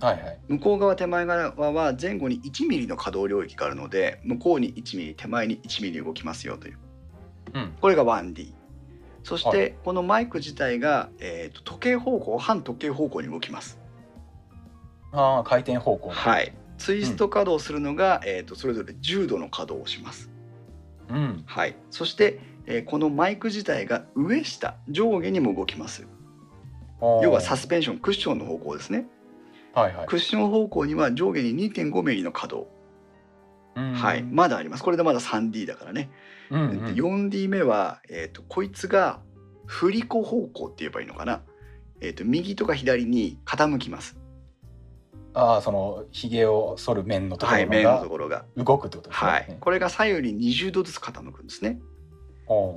はいはい。向こう側手前側は前後に1ミリの可動領域があるので向こうに1ミリ手前に1ミリ動きますよという。うん。これが 1D そしはてこのマイク自体が、えーと時計方向反時計方向に動きますああ回転方向はい。ツイスト稼働するのが、えー、とそれぞれ10度の稼働をします。うん。はい。そして、えーこのマイク自体が上下上下にも動きます。要要はサスペンションクッションの方向ですね。はいはい。クッション方向には上下に2.5ミリの稼働、うん。はい。まだあります。これでまだ 3D だからね。うんうん。で 4D 目は、えー、とこいつが振り子方向って言えばいいのかな、えー、と右とか左に傾きますああそのひげを剃る面のとこはい面のろがところが、動くってことですね。はい、これが左右に20度ずつ傾くんですね、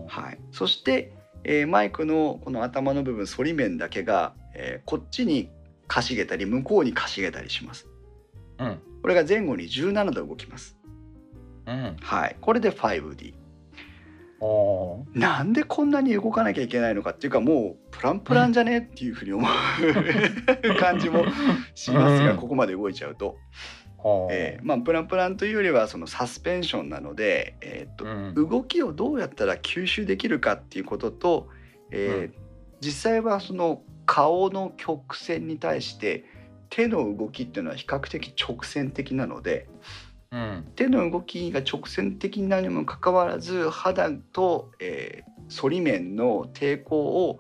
はい、そして、えーマイクのこの頭の部分反り面だけが、えーこっちにかしげたり向こうにかしげたりします。うん。これが前後に17度動きます。うん。はい。これで 5D おーなんでこんなに動かなきゃいけないのかっていうかもうプランプランじゃねっていうふうに思う 感じもしますが、うん。ここまで動いちゃうと、えーまあ、プランプランというよりはそのサスペンションなので、えーっとうん。動きをどうやったら吸収できるかっていうことと、えー実際はその顔の曲線に対して手の動きっていうのは比較的直線的なのでうん。手の動きが直線的なにもかかわらず肌と、えー反り面の抵抗を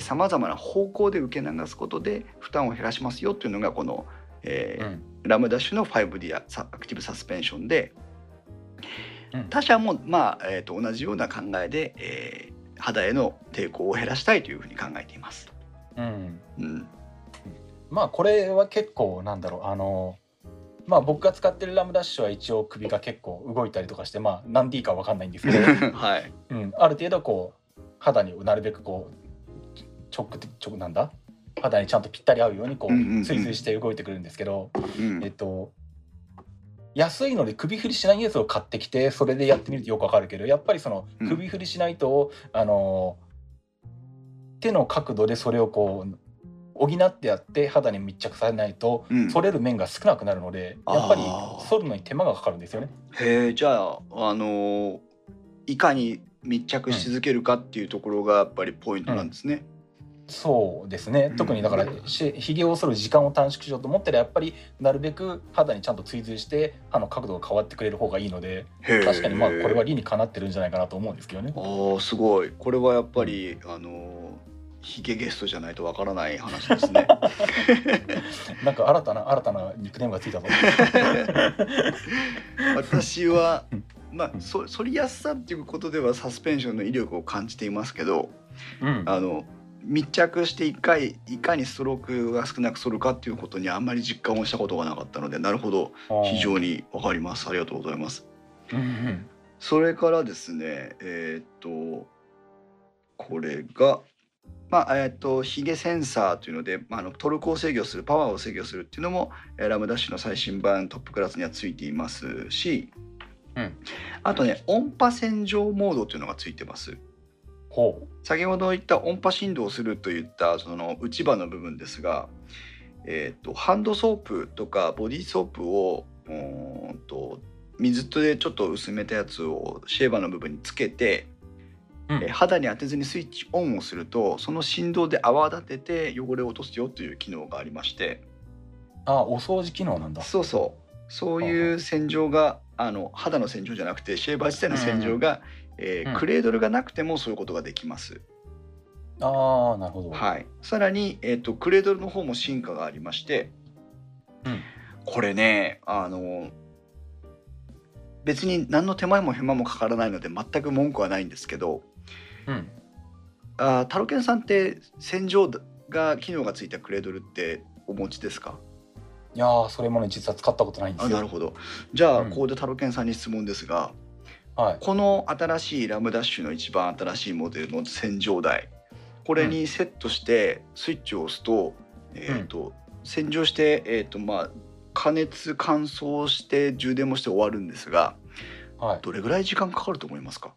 さまざまな方向で受け流すことで負担を減らしますよっていうのがこの、えーうん。ラムダッシュの 5D アクティブサスペンションで。うん。他社も、まあえー、と同じような考えで、えー肌への抵抗を減らしたいというふうに考えています。うん。うん。まあこれは結構なんだろうあのまあ僕が使ってるラムダッシュは一応首が結構動いたりとかしてまあ何 D かわかんないんですけど、はい、うん、ある程度こう肌になるべくこう直直なんだ？肌にちゃんとぴったり合うようにこうんうんううん追随して動いてくるんですけど、うん。えっと安いので首振りしないやつを買ってきてそれでやってみるとよくわかるけどやっぱりそのうん。首振りしないと、あの手の角度でそれをこう補ってやって肌に密着されないとうん。反れる面が少なくなるので、やっぱりあー反るのに手間がかかるんですよね。へえじゃああのーいかに密着し続けるかっていうところがやっぱりポイントなんですね。そうですね。特にだからしひげを剃る時間を短縮しようと思ったらやっぱりなるべく肌にちゃんと追随して歯の角度が変わってくれる方がいいので確かにまあこれは理にかなってるんじゃないかなと思うんですけどね。ああすごい。これはやっぱり、あのーヒゲゲストじゃないとわからない話ですね。なんか新たな新たなニックネームがついたぞ。私はまあうんそ反りやすさっていうことではサスペンションの威力を感じていますけどうん、あの密着していかいいかにストロークが少なく反るかっていうことにあんまり実感をしたことがなかったのでなるほど非常にわかりますありがとうございます。うんうんそれからですねえーっとこれがまあえーっとヒゲセンサーというので、まあ、あのトルクを制御するパワーを制御するっていうのもえーラムダッシュの最新版トップクラスにはついていますし、うんあとね音波洗浄モードっていうのがついてます。ほ先ほど言った音波振動をするといったその内場の部分ですが、えー、とハンドソープとかボディーソープをうーんと水でちょっと薄めたやつをシェーバーの部分につけて、う。うんえー肌に当てずにスイッチオンをするとその振動で泡立てて汚れを落とすよという機能がありましてあ、お掃除機能なんだ。そうそうそういう洗浄があの肌の洗浄じゃなくてシェーバー自体の洗浄が、えーうんクレードルがなくてもそういうことができます。ああ、なるほど。はい、さらに、えー、とクレードルの方も進化がありましてうん。これねあの別に何の手間も手間もかからないので全く文句はないんですけどうん。あータロケンさんって洗浄が機能がついたクレードルってお持ちですか？いやー、それもね、実は使ったことないんですよ。あなるほどじゃあ、うんここでタロケンさんに質問ですがはい。この新しいラムダッシュの一番新しいモデルの洗浄台これにセットしてスイッチを押すと,、えーと洗浄して、えーとまあ、加熱乾燥して充電もして終わるんですがはい。どれぐらい時間かかると思いますか？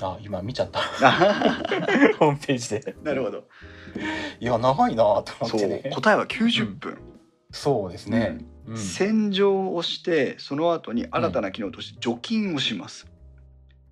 あ、今見ちゃった。ホームページで。なるほどいや、長いなと思そうってね。答えは90分、そうですね。うん。洗浄をしてその後に新たな機能として除菌をします、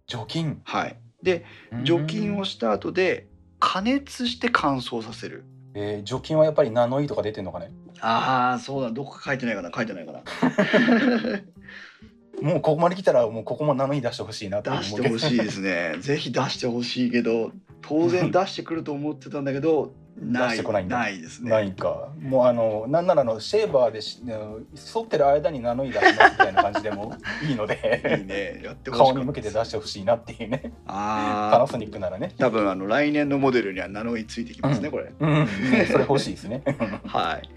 除菌。はいで除菌をし。した後で加熱して乾燥させるえー除菌はやっぱりナノイとか出てんのかね？ああそうだどこか書いてないかな書いてないかな もうここまで来たら、もうここもナノイ出してほしいなと出し。てほしいですね ぜひ出してほしいけど当然出してくると思ってたんだけどない出してこないんだないですねないか。もうあの、なんならあのシェーバーでし、ね剃ってる間にナノイ出しますみたいな感じでも いいのいいで。ね顔に向けて出してほしいなっていうね。パああナソニックならね。多分あの来年のモデルにはナノイついてきますね、うんこれうん、ねそれ欲しいですね。はい。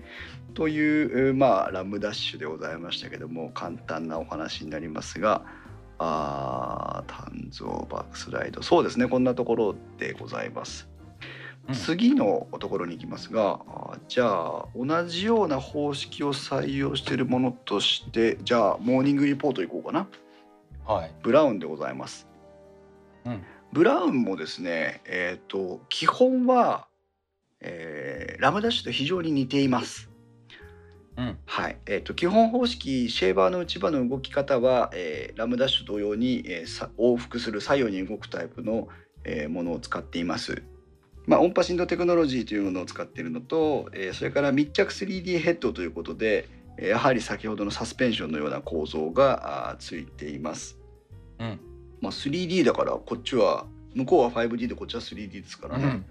という、まあ、ラムダッシュでございましたけども簡単なお話になりますがあー鍛造バックスライドそうですねこんなところでございます。うん次のところに行きますがじゃあ同じような方式を採用しているものとしてじゃあモーニングリポートいこうかなはい。ブラウンでございます。うんブラウンもですねえっ、と基本は、えーラムダッシュと非常に似ています。うん。はいえー、と基本方式シェーバーの内場の動き方は、えーラムダッシュ同様に、えーさ往復する左右に動くタイプの、えーものを使っています。まあ、音波振動テクノロジーというものを使っているのと、えーそれから密着 3D ヘッドということでえーやはり先ほどのサスペンションのような構造がついています。うん。まあ、3D だからこっちは向こうは 5D でこっちは 3D ですからね、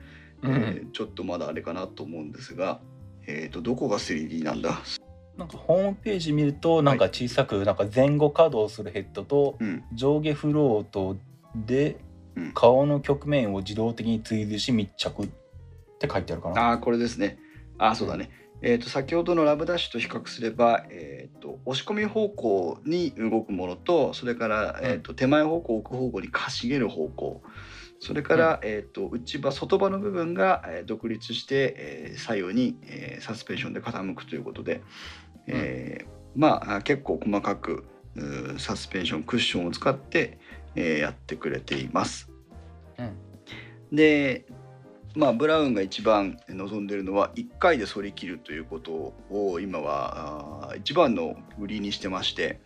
うん。うんえーちょっとまだあれかなと思うんですが、えー、とどこが 3D なんだ？なんかホームページ見るとなんか小さくなんか前後稼働するヘッドとうん。上下フロートでうん。顔の曲面を自動的に追随し密着って書いてあるかな。ああこれですね。あーそうだね、えー、と先ほどのラブダッシュと比較すれば、えー、と押し込み方向に動くものとそれから、えー、と手前方向奥方向にかしげる方向それから、えー、と内場外場の部分が、えー独立して、えー左右に、えーサスペンションで傾くということで、えーまあ結構細かくサスペンションクッションを使って、えーやってくれています。うんでまあブラウンが一番望んでいるのは1回で反り切るということを今は一番の売りにしてまして。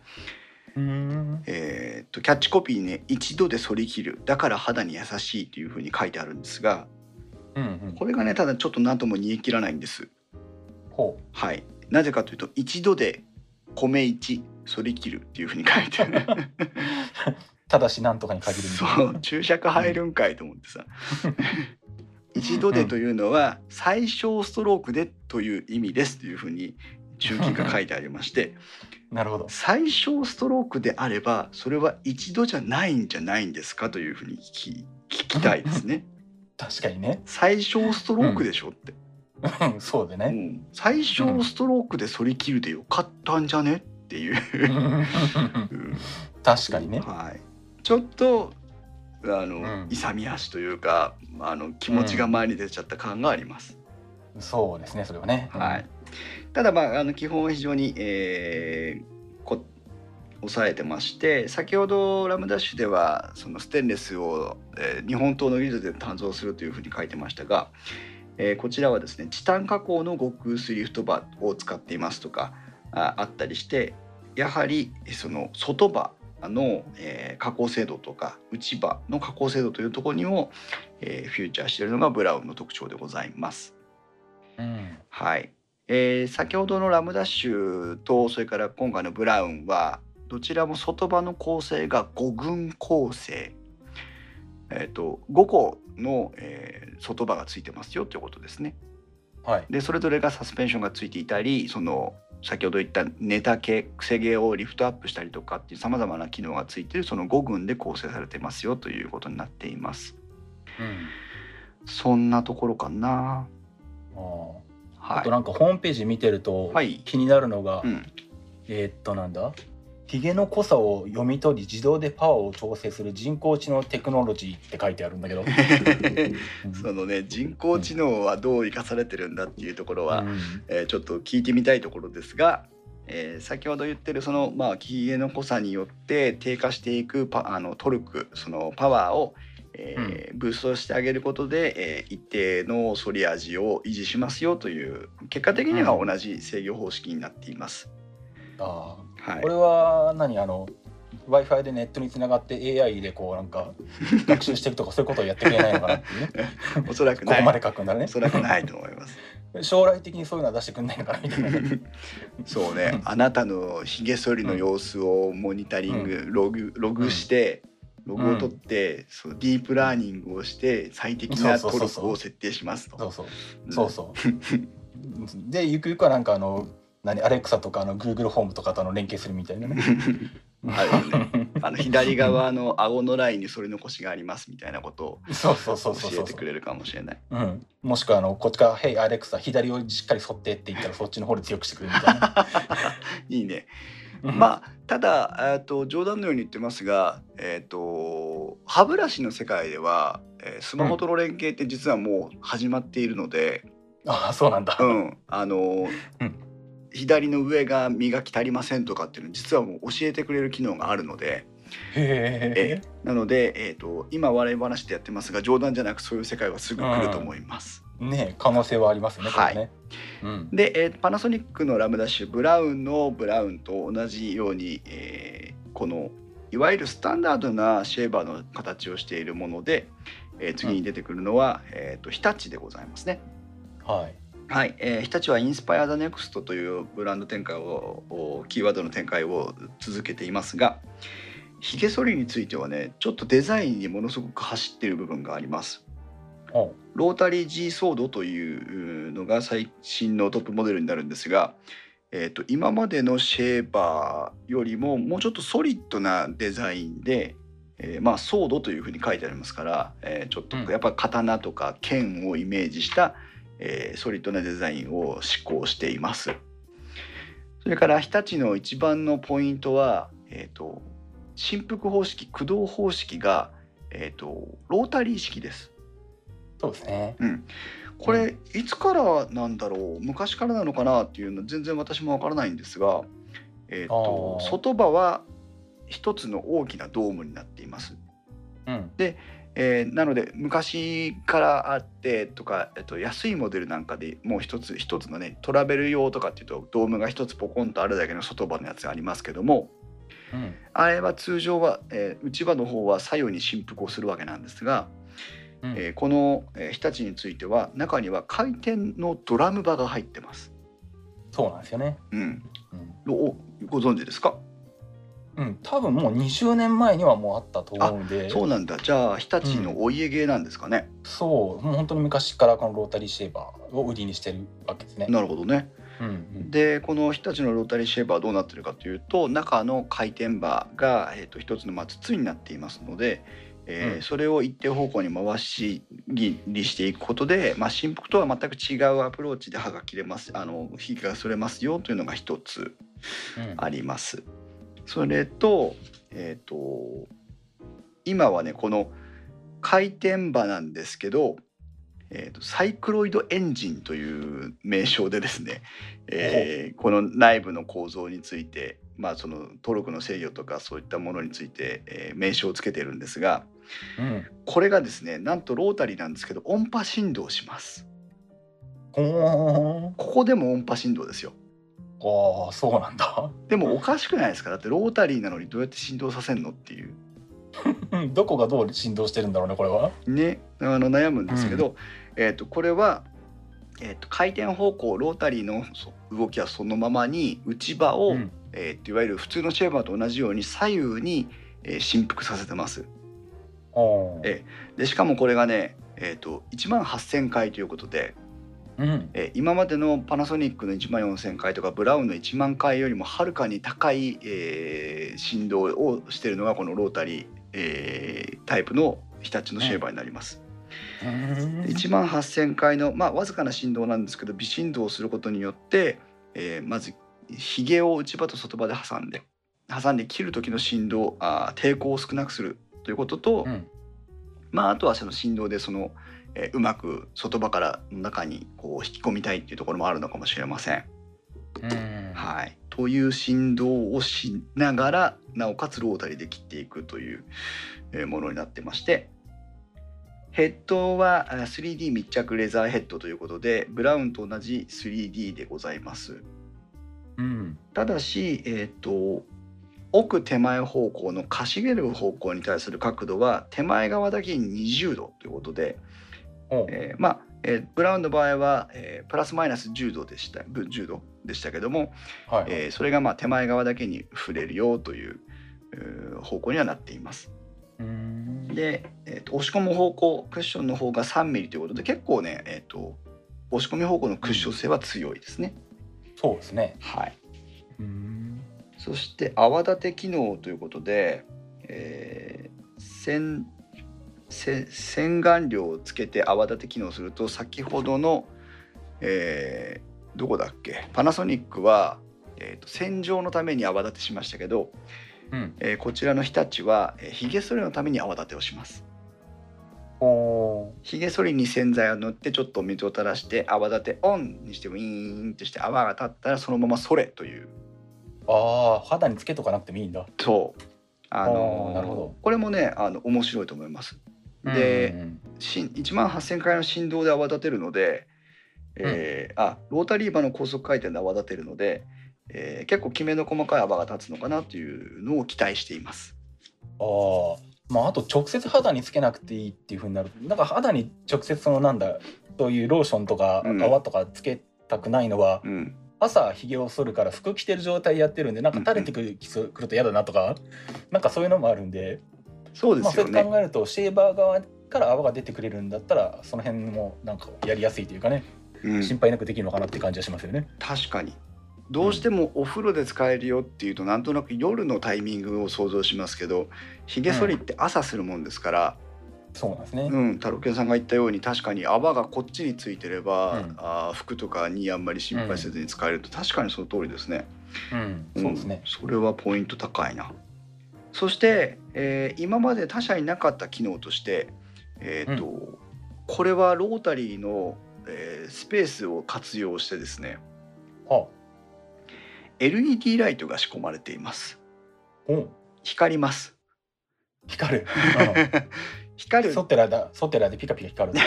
えーっとキャッチコピーにね「一度で反り切る。だから肌に優しい」というふうに書いてあるんですがうんうん。これがねただちょっと何とも煮え切らないんです。ほはい、なぜかというと一度で米一反り切るっていうふうに書いてある。う。ただしなんとかに限るそう。注釈入るんかいと思ってさ。一度でというのは最小ストロークでという意味ですというふうに中記が書いてありましてなるほど。最小ストロークであればそれは一度じゃないんじゃないんですかというふうに聞き聞きたいですね 確かにね。最小ストロークでしょって、うんそうでうね。ん最小ストロークで反り切るでよかったんじゃねっていう、うん 確かにね。はい、ちょっとあの、うん勇み足というかあの気持ちが前に出ちゃった感があります。そうですね、それはね。はい、ただまああの基本は非常に、えーこ抑えてまして先ほどラムダッシュではそのステンレスを、えー日本刀の技術で鍛造するというふうに書いてましたが、えーこちらはですねチタン加工の極薄リフト刃を使っていますとかああったりしてやはりその外刃の、えー加工精度とか内刃の加工精度というところにも、えーフューチャーしているのがブラウンの特徴でございます。うんはい、えー先ほどのラムダッシュとそれから今回のブラウンはどちらも外刃の構成が5群構成、えー、と5個の、えー外刃がついてますよということですね。はいでそれぞれがサスペンションがついていたりその先ほど言ったネタ系癖毛をリフトアップしたりとかっていうさまざまな機能がついているその5群で構成されてますよということになっています。うんそんなところかな。あーはいあと。なんかホームページ見てるとはい。気になるのが、うん。えーっとなんだ？ヒゲの濃さを読み取り自動でパワーを調整する人工知能テクノロジーって書いてあるんだけど、うんそのね人工知能はどう生かされてるんだっていうところは、うんえーちょっと聞いてみたいところですが、えー先ほど言ってるそのまあヒゲの濃さによって低下していくパあのトルクそのパワーを、えーブーストしてあげることで、えー一定の反り味を維持しますよという結果的には同じ制御方式になっています。あはい。ーこれは何？あの w i f i でネットにつながって AI でこうなんか 学習していくとかそういうことをやってくれないのかなっていうね。おそらくここまで書くんだね。おそらくないと思います。将来的にそういうのは出してくんないのかなみたいな。そうね、あなたのひげ剃りの様子をモニタリング、ログログして、ログを取って、そうディープラーニングをして最適なトルクを設定しますと。そうそう。うん。そうそう。でゆくゆくはなんかあの何アレクサとかあの Google ホームとかとあの連携するみたいなね。あるよね。あの左側の顎のラインに反り残しがありますみたいなことをそうそうそうそうそう。教えてくれるかもしれない。うん、もしくはあのこっちから「Hey アレクサ左をしっかり沿って」って言ったらそっちの方で強くしてくれるみたいな。いいね。うん。まあただえっと冗談のように言ってますが、えっと歯ブラシの世界では、えースマホとの連携って実はもう始まっているので。ああそうなんだ、うん、あの、うん左の上が磨き足りませんとかっていうの実はもう教えてくれる機能があるのでへえなので、えー、と今笑い話でやってますが冗談じゃなくそういう世界はすぐ来ると思います。ね可能性はありますよねはい。ね、うん。で、えーパナソニックのラムダッシュブラウンのブラウンと同じように、えーこのいわゆるスタンダードなシェーバーの形をしているもので、えー次に出てくるのは、えー、と日立でございますね。はい。はい、えー日立はインスパイア・ザ・ネクストというブランド展開ををキーワードの展開を続けていますがひげ剃りについてはねちょっとデザインにものすごく走っている部分がありますロータリー G ソードというのが最新のトップモデルになるんですが、えー、と今までのシェーバーよりももうちょっとソリッドなデザインで、えーまあソードというふうに書いてありますから、えーちょっとうんやっぱ刀とか剣をイメージした、えーソリッドなデザインを施行しています。それから日立の一番のポイントは、えー、と振幅方式駆動方式が、えー、とロータリー式です。そうですね。これいつからなんだろう？昔からなのかなっていうの全然私もわからないんですが、えー、とあー。外場は一つの大きなドームになっています。うん。えーなので昔からあってとか、えっと、安いモデルなんかでもう一つ一つのねトラベル用とかっていうとドームが一つポコンとあるだけの外場のやつがありますけどもうん。あれは通常は、えー内場の方は左右に振幅をするわけなんですが、うん。えーこの、えー日立については中には回転のドラム場が入ってます。そうなんですよね。うん、うん、おご存知ですか？うん、多分もう20年前にはもうあったと思うんで。そうなんだ。じゃあ日立のお家芸なんですかね、そう。もう本当に昔からこのロータリーシェーバーを売りにしてるわけですね。なるほどね。うんうん。でこの日立のロータリーシェーバーはどうなってるかというと中の回転バーが、えー、と一つのまあ筒になっていますので、えーうん。それを一定方向に回し切りしていくことで、まあ、振幅とは全く違うアプローチで刃が切れますあの火がそれますよというのが一つうん。あります。それと,、えー、と今はねこの回転場なんですけど、えーとサイクロイドエンジンという名称でですね、えーこの内部の構造についてまあ、そのトルクの制御とかそういったものについて、えー名称をつけてるんですがうん。これがですねなんとロータリーなんですけど音波振動します。ほここでも音波振動ですよ。ーああそうなんだ。でもおかしくないですか？だってロータリーなのにどうやって振動させるのっていう。う んどこがどう振動してるんだろうねこれは？ねあの悩むんですけど、えー、とこれは、えー、と回転方向ロータリーのそ動きはそのままに内場を、うん。えーといわゆる普通のシェーバーと同じように左右に、えー振幅させてますえでしかもこれがね、えー、と1万8,000回ということで、うん。えー今までのパナソニックの1万4,000回とかブラウンの1万回よりもはるかに高い、えー振動をしているのがこのロータリー、えータイプの日立のシェーバーになります。うん。1万8,000回の、まあ、わずかな振動なんですけど微振動をすることによって、えーまずひげを内場と外場で挟んで挟んで切る時の振動あー抵抗を少なくするということと、うん。まあ、あとはその振動でその、えーうまく外場から中にこう引き込みたいっていうところもあるのかもしれません。うん。はい、という振動をしながらなおかつロータリーで切っていくというえーものになってましてヘッドはあ 3D 密着レザーヘッドということでブラウンと同じ 3D でございます。うん。ただし、えー、と奥手前方向のかしげる方向に対する角度は手前側だけに20度ということで、おえーまあ、えーブラウンの場合は、えープラスマイナス10度でした。ぶ10度でしたけども、はい、えーそれがまあ手前側だけに触れるよというえー方向にはなっています。うん。で、えーと押し込む方向クッションの方が3ミリということで結構ね、えー、と押し込み方向のクッション性は強いですね。そうですね。はい、うんそして泡立て機能ということで、えー洗せ洗顔料をつけて泡立て機能をすると先ほどの、えーどこだっけ？パナソニックは、えーと洗浄のために泡立てしましたけど、うん。えーこちらの日立は、えー、ひげ剃りのために泡立てをします。ひげ剃りに洗剤を塗ってちょっと水を垂らして泡立てオンにしてウィーンってして泡が立ったらそのまま剃れというああ肌につけとかなくてもいいんだ。そう。あのなるほど。これもねあの面白いと思います。うんでし1万8,000回の振動で泡立てるので、えーあロータリーバの高速回転で泡立てるので、えー結構きめの細かい泡が立つのかなというのを期待しています。ああまああと直接肌につけなくていいっていう風になる。なんか肌に直接そのなんだそういうローションとかうん泡とかつけたくないのは、うん朝ひげを剃るから服着てる状態やってるんでなんか垂れてくる,、くると嫌だなとかなんかそういうのもあるんで。まあ、そそうですよね、れ考えるとシェーバー側から泡が出てくれるんだったらその辺もなんかやりやすいというかね、うん。心配なくできるのかなって感じはしますよね。確かに。どうしてもお風呂で使えるよっていうとなんとなく夜のタイミングを想像しますけどひげ剃りって朝するもんですから、そうなんですね。うんタロケンさんが言ったように確かに泡がこっちについてれば、うんあー服とかにあんまり心配せずに使えると、確かにその通りですね。うん、そうですねん。それはポイント高いな。そして、えー今まで他社になかった機能として、えーとこれはロータリーの、えースペースを活用してですねは LED ライトが仕込まれています。光ります。光る。光るうん、ソテラだ、ソテラでピカピカ光る。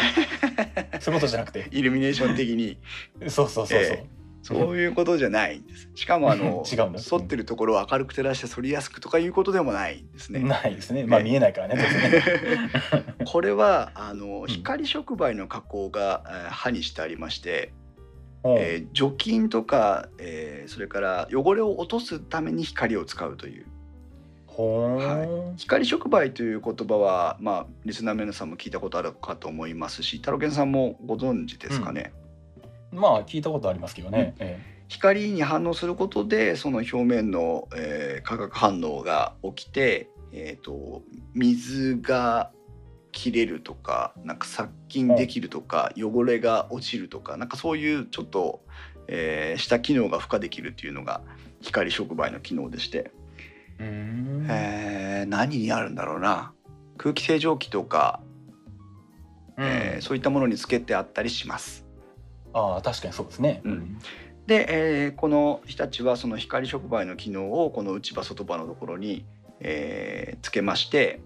そういうことじゃなくて。イルミネーション的にそうそうそうそう。えそういうことじゃないんです。しかもあの 違うんだ反ってるところを明るく照らして反りやすくとかいうことでもないんですね。ないですね。まあええ見えないからね。ね これはあのん光触媒の加工が、えー刃にしてありまして、おうえー除菌とか、えーそれから汚れを落とすために光を使うというほーん。光触媒という言葉は、まあ、リスナーの皆さんも聞いたことあるかと思いますしタロケンさんもご存知ですかね？まあ聞いたことありますけどね。え光に反応することでその表面の、えー化学反応が起きて、えー、と水が切れるとかなんか殺菌できるとか、汚れが落ちるとかなんかそういうちょっと、えーした機能が付加できるっていうのが光触媒の機能でして、えうー何にあるんだろうな。空気清浄機とか、うん。えーそういったものにつけてあったりします。ああ確かにそうですね。うん。で、えーこの日立はその光触媒の機能をこの内刃外刃のところに、えーつけまして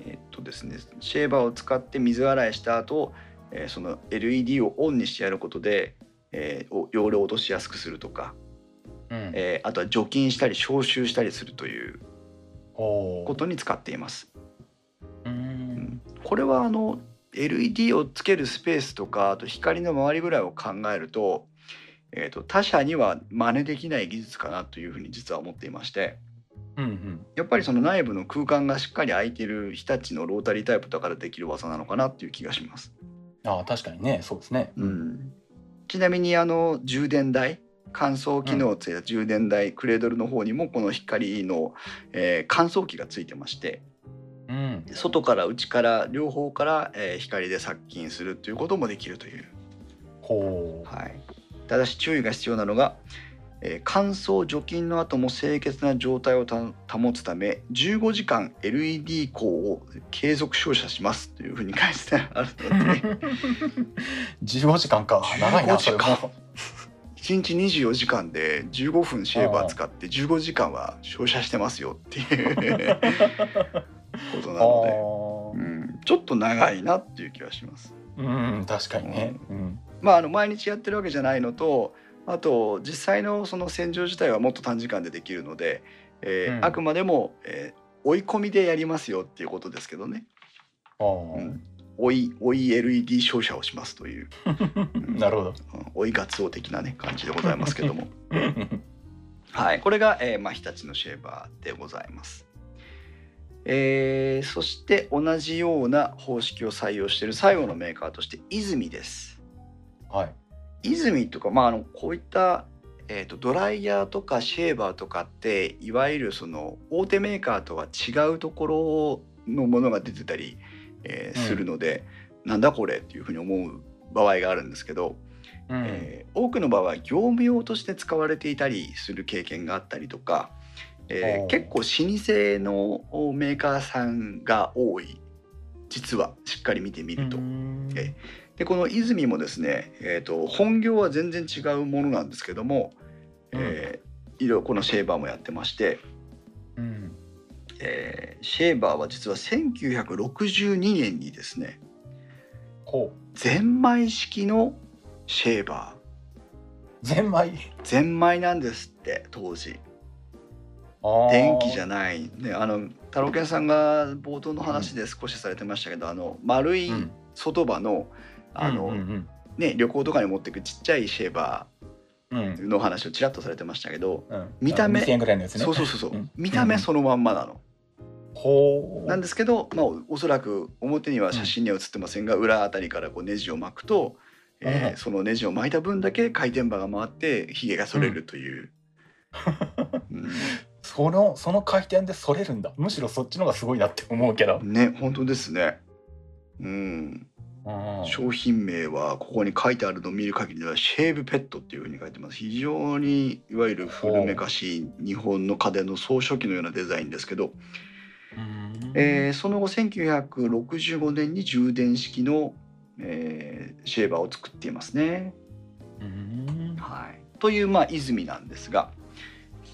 えーっとですねシェーバーを使って水洗いした後、えーその LED をオンにしてやることで、えーお容量を落としやすくするとか、うん。えーあとは除菌したり消臭したりするということに使っています。うん。これはあの LED をつけるスペースとかあと光の周りぐらいを考えると,、えー、と他社には真似できない技術かなというふうに実は思っていましてうんうん。やっぱりその内部の空間がしっかり空いてる日立のロータリータイプだからできる技なのかなっていう気がします。ああ確かにね。そうですね。うん、ちなみにあの充電台乾燥機能をついた充電台、クレードルの方にもこの光の、えー乾燥機がついてましてうん。外から内から両方から、えー光で殺菌するということもできるという、ほう。はい、ただし注意が必要なのが、えー乾燥除菌の後も清潔な状態をた保つため15時間 LED 光を継続照射しますというふうに書いてあるので。15時間か。長いなそれ15時間。も1日24時間で15分シェーバー使って15時間は照射してますよっていう ことなので、うん、ちょっと長いなっていう気はします。うん確かにね。うん。まあ、あの毎日やってるわけじゃないのとあと実際のその洗浄自体はもっと短時間でできるので、えーうん。あくまでも、えー追い込みでやりますよっていうことですけどね、あうん、追い追い LED 照射をしますという、あ なるほどうん追いガツオ的なね感じでございますけども。はい、これが、えーまあ、日立のシェーバーでございます。えーそして同じような方式を採用している最後のメーカーとして泉です。はい泉とか、まあ、あのこういった、えー、とドライヤーとかシェーバーとかっていわゆるその大手メーカーとは違うところのものが出てたり、えーうんするので、なんだこれっていうふうに思う場合があるんですけど、うん。えー多くの場合業務用として使われていたりする経験があったりとか、えー結構老舗のメーカーさんが多い実はしっかり見てみると。うん。えでこの泉もですね、えー、と本業は全然違うものなんですけども、えーいろいろこのシェーバーもやってまして、うんえーシェーバーは実は1962年にですねほう。ゼンマイ式のシェーバー。ゼンマイ？ゼンマイなんですって当時。あ電気じゃゃない、ね、あの太郎健さんが冒頭の話で少しされてましたけど、あの丸いうん。外刃の,、あのうんうんね、旅行とかに持っていくちっちゃいシェーバうんうん。ーの話をちらっとされてましたけど、うん。見た目2000円ぐらいのやつね。そうそうそうそう、うん。見た目そのまんまなの。ほう。なんですけど、まあ、おおそらく表には写真には写ってませんが、裏あたりからこうネジを巻くと、えーうんそのネジを巻いた分だけ回転刃が回ってひげが剃れるという。そのその回転でそれるんだ。むしろそっちの方がすごいなって思うけど。うんね本当ですね。うん、うん。商品名はここに書いてあるのを見る限りではシェーブペットっていうふうに書いてます。非常にいわゆる古めかしい日本の家電の総書記のようなデザインですけど、うんえーその後1965年に充電式の、えーシェーバーを作っていますね。うん。はい、という、まあ、泉なんですが、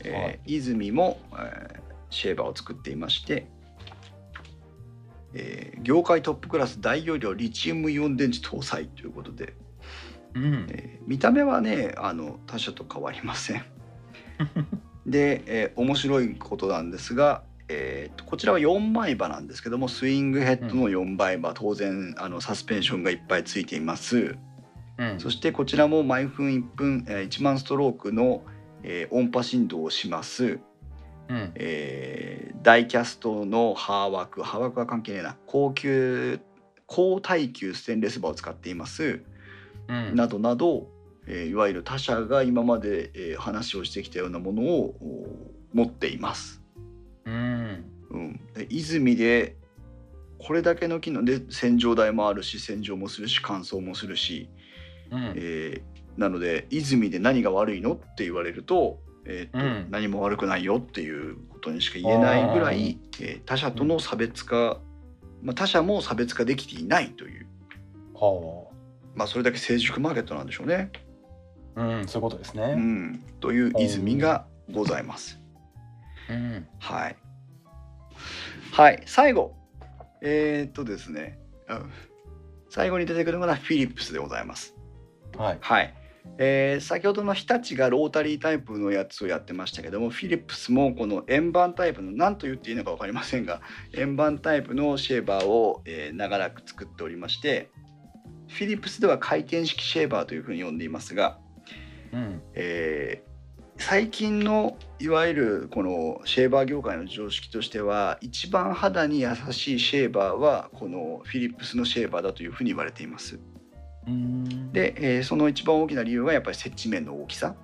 えーはい。泉も、えーシェーバーを作っていまして、えー業界トップクラス大容量リチウムイオン電池搭載ということで、うん。えー見た目はねあの他社と変わりません。で、えー面白いことなんですが、えーとこちらは4枚刃なんですけどもスイングヘッドの4枚刃、当然あのサスペンションがいっぱいついています。うん。そしてこちらも毎分1分、えー1万ストロークの、えー音波振動をします、うん。えーダイキャストのハーワークハーワークは関係ねえな。高級高耐久ステンレス刃を使っています、うん。などなど、えーいわゆる他社が今まで、えー話をしてきたようなものをお持っています。うん。うん、で泉でこれだけの機能で洗浄台もあるし洗浄もするし乾燥もするし、うん。えーなので泉で何が悪いのって言われると,、えーとうん。何何も悪くないよっていうことにしか言えないぐらい、えー他社との差別化、まあ、他社も差別化できていないという、はまあ、それだけ成熟マーケットなんでしょうね。あうん、そういうことですうね。ん、という泉がございます。うん。はい。はい、最後。えー、っとですね、うん最後に出てくるのがフィリップスでございます。はい。はい。えー先ほどの日立がロータリータイプのやつをやってましたけどもフィリップスもこの円盤タイプの何と言っていいのか分かりませんが円盤タイプのシェーバーを、えー長らく作っておりましてフィリップスでは回転式シェーバーというふうに呼んでいますが、うん。えー最近のいわゆるこのシェーバー業界の常識としては一番肌に優しいシェーバーはこのフィリップスのシェーバーだというふうに言われています。うん。で、えーその一番大きな理由はやっぱり接地面の大きさ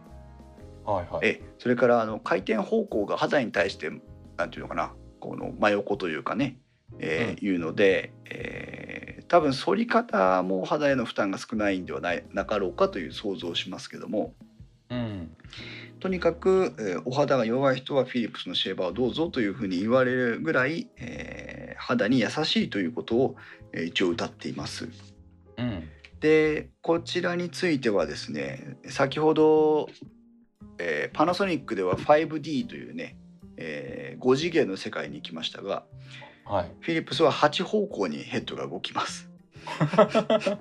はいはい。えそれからあの回転方向が肌に対してなんていうのかなこの真横というかね、えーいうので、えー多分反り方も肌への負担が少ないんではないなかろうかという想像をしますけどもうん。とにかく、えーお肌が弱い人はフィリップスのシェーバーをどうぞというふうに言われるぐらい、えー肌に優しいということを、えー一応歌っています。うん。でこちらについてはですね先ほど、えーパナソニックでは 5D というね、え5次元の世界に行きましたがはい。フィリップスは8方向にヘッドが動きます。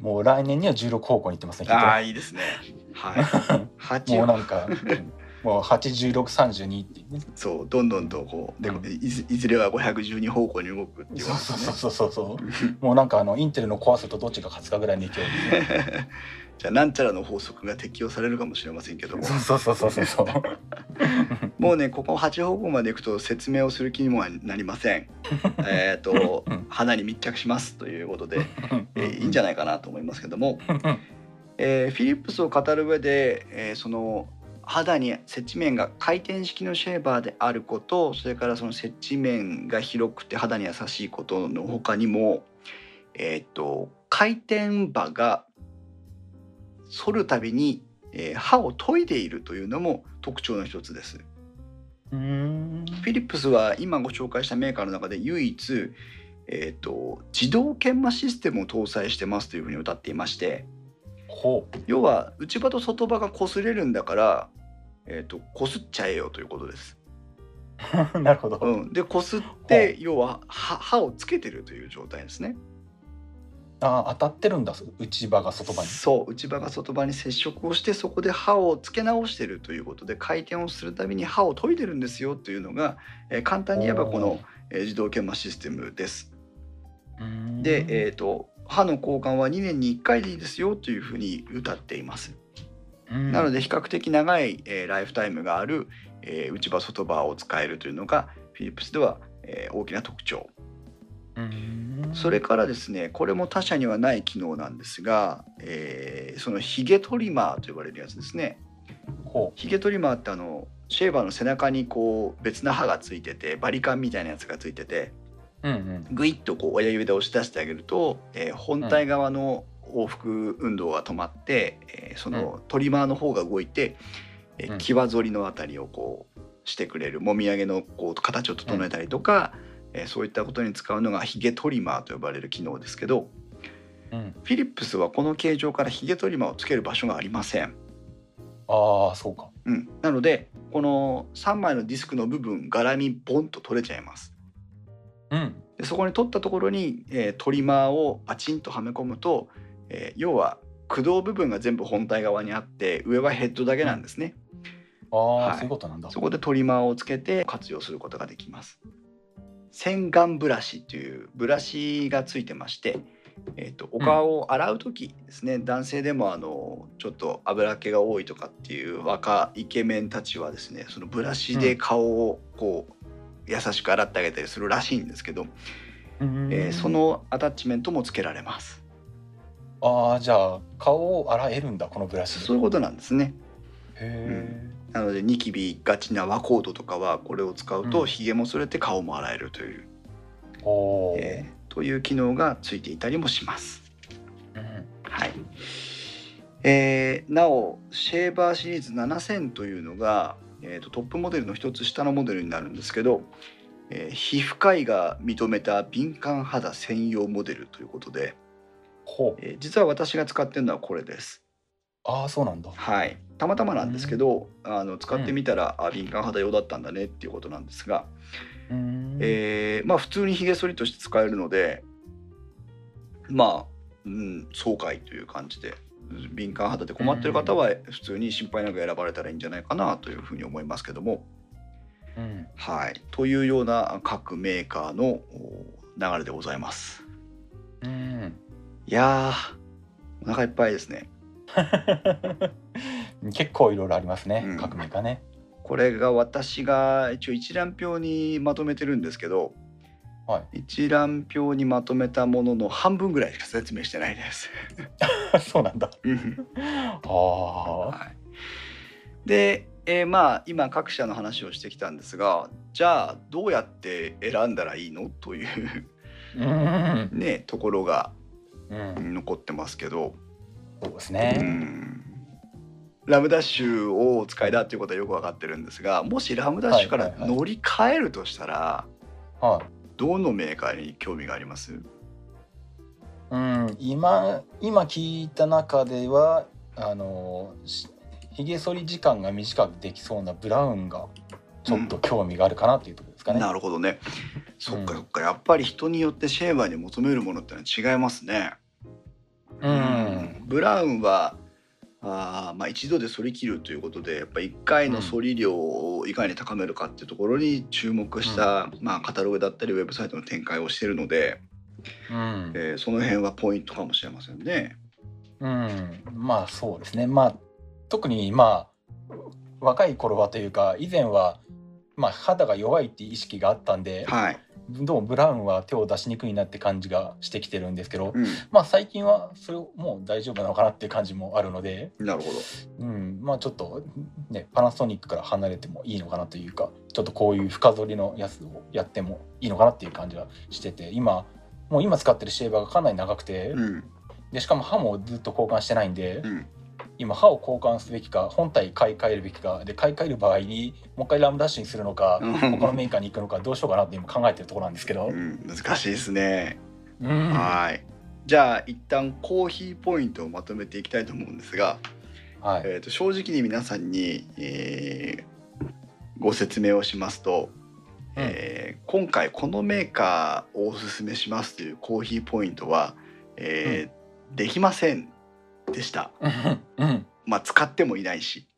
もう来年には16方向に行ってますね。ああいいですね。はい。8もうなんか、うんもう8632ってね。そうどんどんとこうでうんいずれは512方向に動くっていうそうそう。そうそうそう。もうなんかあのインテルの壊すとどっちが勝つかぐらいの勢いで。じゃあなんちゃらの法則が適用されるかもしれませんけどもそうそうそうそうそう。もうねここ8方向まで行くと説明をする気にもなりません。えっとうん花に密着しますということで、えーいいんじゃないかなと思いますけども、えーフィリップスを語る上で、えーその肌に接地面が回転式のシェーバーであることそれからその接地面が広くて肌に優しいことの他にも、えー、と回転場が反るたびに、えー刃を研いでいるというのも特徴の一つです。フィリップスは今ご紹介したメーカーの中で唯一、えー、と自動研磨システムを搭載してますというふうに歌っていまして。要は内刃と外刃が擦れるんだから、えー、と擦っちゃえよということです。なるほど。うん、で擦って要は刃刃をつけてるという状態ですね。ああ当たってるんだ内刃が外刃に。そう内刃が外刃に接触をしてそこで刃をつけ直してるということで回転をするたびに刃を研いでるんですよというのが、えー簡単に言えばこの、えー自動研磨システムです。で、えー、と歯の交換は2年に1回でいいですよというふうに歌っています。うんなので比較的長い、えーライフタイムがある、えー内刃外刃を使えるというのがフィリップスでは、えー大きな特徴。それからですねこれも他社にはない機能なんですが、えーそのヒゲトリマーと呼ばれるやつですね。ほヒゲトリマーってあのシェーバーの背中にこう別な刃がついててバリカンみたいなやつがついててう。うんうん。グイッとこう親指で押し出してあげると、えー本体側の往復運動が止まって、えーそのトリマーの方が動いて、えーうん際反りのあたりをこうしてくれるもみあげのこう形を整えたりとか、えーそういったことに使うのがヒゲトリマーと呼ばれる機能ですけどうん。フィリップスはこの形状からヒゲトリマーをつける場所がありません。ああそうか。うん、なのでこの3枚のディスクの部分柄にボンと取れちゃいます。うん。でそこに取ったところに、えートリマーをパチンとはめ込むと、えー要は駆動部分が全部本体側にあって上はヘッドだけなんですね。ああ、はいそういうことなんだ。そこでトリマーをつけて活用することができます。洗顔ブラシというブラシがついてまして、えー、とお顔を洗う時ですね、男性でもあのちょっと油っ気が多いとかっていう若イケメンたちはですねそのブラシで顔をこう優しく洗ってあげたりするらしいんですけど、うーんえーそのアタッチメントもつけられます。ああじゃあ顔を洗えるんだこのブラシで。そういうことなんですね。へなのでニキビがちな和コードとかはこれを使うとうんひげも剃れて顔も洗えるという、え。おお。えーという機能がついていたりもします。うんはい。えーなおシェーバーシリーズ7000というのが、えーとトップモデルの一つ下のモデルになるんですけど、えー皮膚科医が認めた敏感肌専用モデルということで。えー実は私が使ってるのはこれです。ああそうなんだ。はい、たまたまなんですけど、あの使ってみたら、あ敏感肌用だったんだねっていうことなんですが、うーん。えーまあ普通にひげ剃りとして使えるのでまあ、うん、爽快という感じで敏感肌で困ってる方は普通に心配なく選ばれたらいいんじゃないかなというふうに思いますけども。うん。はい、というような各メーカーのお流れでございます。うん。いやーお腹いっぱいですね。結構いろいろありますね、うん。各メーカーね。これが私が一応一覧表にまとめてるんですけどはい。一覧表にまとめたものの半分ぐらいしか説明してないです。そうなんだ。うん。ああはい、で、えーまあ今各社の話をしてきたんですがじゃあどうやって選んだらいいの？といううん。ねところがうん。残ってますけど、うそうですね。ん。ラムダッシュをお使いだっていうことはよく分かってるんですがもしラムダッシュから乗り換えるとしたら、はい。どのメーカーに興味があります？うん、今今聞いた中ではあのしひげ剃り時間が短くできそうなブラウンがちょっと興味があるかなっていうところですかね。なるほどね。そっかうん。そっか。やっぱり人によってシェーバーに求めるものってのは違いますね。うん、ブラウンはあーまあ一度で反り切るということでやっぱ1回の反り量をいかに高めるかっていうところに注目した、まあ、カタログだったりウェブサイトの展開をしているので、うん。えーその辺はポイントかもしれませんね。うん、まあそうですね。まあ特にまあ若い頃はというか以前は、まあ、肌が弱いっていう意識があったんではい、どうもブラウンは手を出しにくいなって感じがしてきてるんですけど、うん、まあ最近はそれもう大丈夫なのかなっていう感じもあるので。なるほど。うん、まあちょっとねパナソニックから離れてもいいのかなというかちょっとこういう深剃りのやつをやってもいいのかなっていう感じはしてて今もう今使ってるシェーバーがかなり長くて、うんでしかも歯もずっと交換してないんで、うん今歯を交換すべきか本体買い替えるべきかで買い替える場合にもう一回ラムダッシュにするのか、うん。他のメーカーに行くのかどうしようかなって今考えてるところなんですけど、うん、難しいですね。うん。はい。じゃあ一旦コーヒーポイントをまとめていきたいと思うんですが、はい。えー、と正直に皆さんに、えーご説明をしますと、うん。えー今回このメーカーをおすすめしますというコーヒーポイントは、えーできませんでした。まあ使ってもいないし。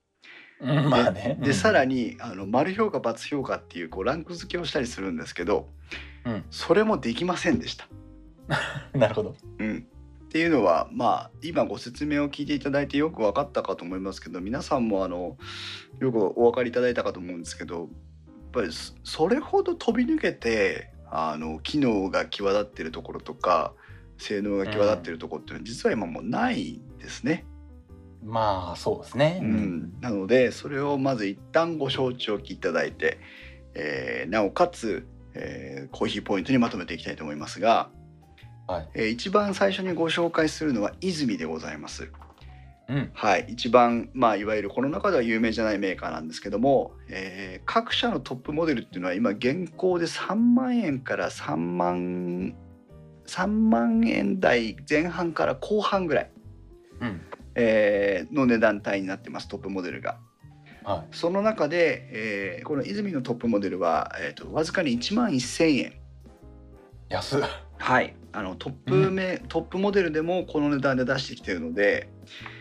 うんまあね。でさらに、にあの丸評価×評価っていうこうランク付けをしたりするんですけど、うん。それもできませんでした。なるほど。うん、っていうのはまあ今ご説明を聞いていただいてよく分かったかと思いますけど皆さんもあのよくお分かりいただいたかと思うんですけどやっぱりそそれほど飛び抜けてあの機能が際立ってるところとか性能が際立ってるところっていうのは実は今もうないんですね。まあそうですね、うん、なのでそれをまず一旦ご承知おきいただいて、えーなおかつ、えーコーヒーポイントにまとめていきたいと思いますが、はい。えー一番最初にご紹介するのは泉でございます。うん。はい、一番まあいわゆるこの中では有名じゃないメーカーなんですけども、えー各社のトップモデルっていうのは今現行で3万円から3万3万円台前半から後半ぐらい、うん。えーの値段帯になってますトップモデルが。はい。その中で、えーこの泉のトップモデルは、えー、とわずかに1万1000円。安っ。はい、あのトップめ、トップモデルでもこの値段で出してきてるので、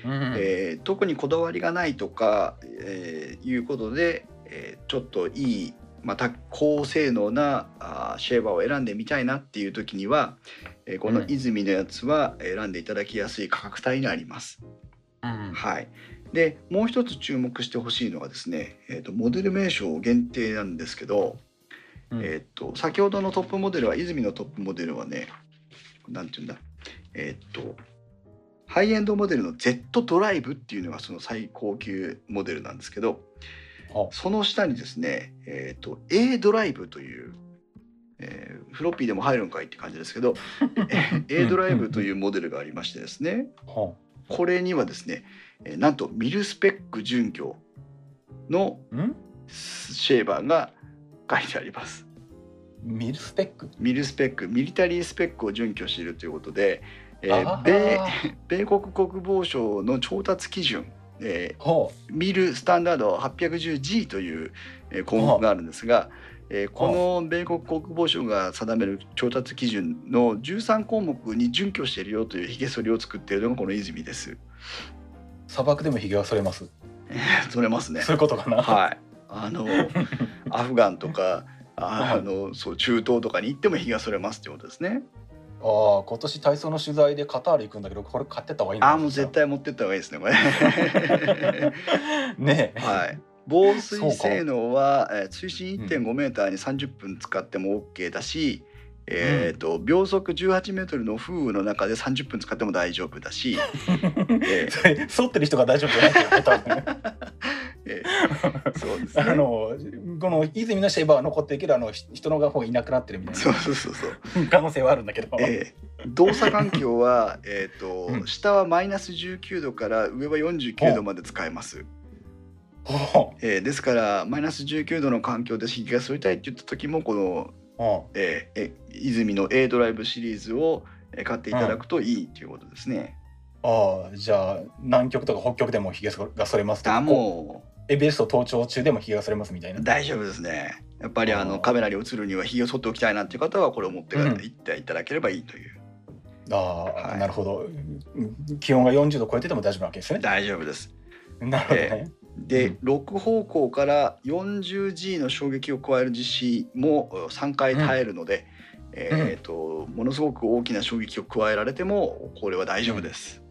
うん。えー特にこだわりがないとか、えーいうことで、えーちょっといいまた高性能なあーシェーバーを選んでみたいなっていう時には、えーこのうん泉のやつは選んでいただきやすい価格帯になります。うん。はい、でもう一つ注目してほしいのがですね、えー、とモデル名称限定なんですけど、うん。えー、と先ほどのトップモデルは泉のトップモデルはねなんていうんだえっ、とハイエンドモデルの Z ドライブっていうのがその最高級モデルなんですけどはその下にですね、えー、と A ドライブという、えーフロッピーでも入るんかいって感じですけど え A ドライブというモデルがありましてですねはこれにはですね、えーなんとミルスペック準拠のん？シェーバーが書いてあります。ミルスペック？ミルスペックミリタリースペックを準拠しているということで、えー米 米国国防省の調達基準、えほーミルスタンダード 810G という、えー項目があるんですが、えーこの米国国防省が定める調達基準の13項目に準拠しているよというひげ剃りを作っているのがこの泉です。う砂漠でもひげは剃れます？取れますね。そういうことかな、はい。あの アフガンとかああのそう中東とかに行ってもひげが剃れますってことですね。ああ今年体操の取材でカタール行くんだけどこれ買ってった方がいいのああもう絶対持ってった方がいいですねこれ。ねえ、はい。防水性能は、えー水深1.5メーターに30分使っても OK だし、えー、と秒速18メートルの風雨の中で30分使っても大丈夫だし、えそってる人が大丈夫じゃないってことえー。そうですね。あのこの泉のシェーバーは残ってるけどあのひ人の方がいなくなってるみたいそうそうそうそう。な 可能性はあるんだけど、えー動作環境は、えーとうん。下はマイナス19度から上は49度まで使えます。ほえーですからマイナス19度の環境でひげが剃りたいって言った時もこの、えーえ泉の A ドライブシリーズをえー買っていただくといいということですね。うああじゃあ南極とか北極でもひげが剃れますとあかもエベレスト登頂中でもひげが剃れますみたいうな。大丈夫ですね。やっぱりあのカメラに映るにはひげを剃っておきたいなっていう方はこれを持ってうん。いっていただければいいという。ああ、はい。なるほど。うん。気温が40度超えてても大丈夫なわけですね。大丈夫です。なるほどね、で、うん。6方向から 40G の衝撃を加える実施も3回耐えるので、えーとものすごく大きな衝撃を加えられてもこれは大丈夫です。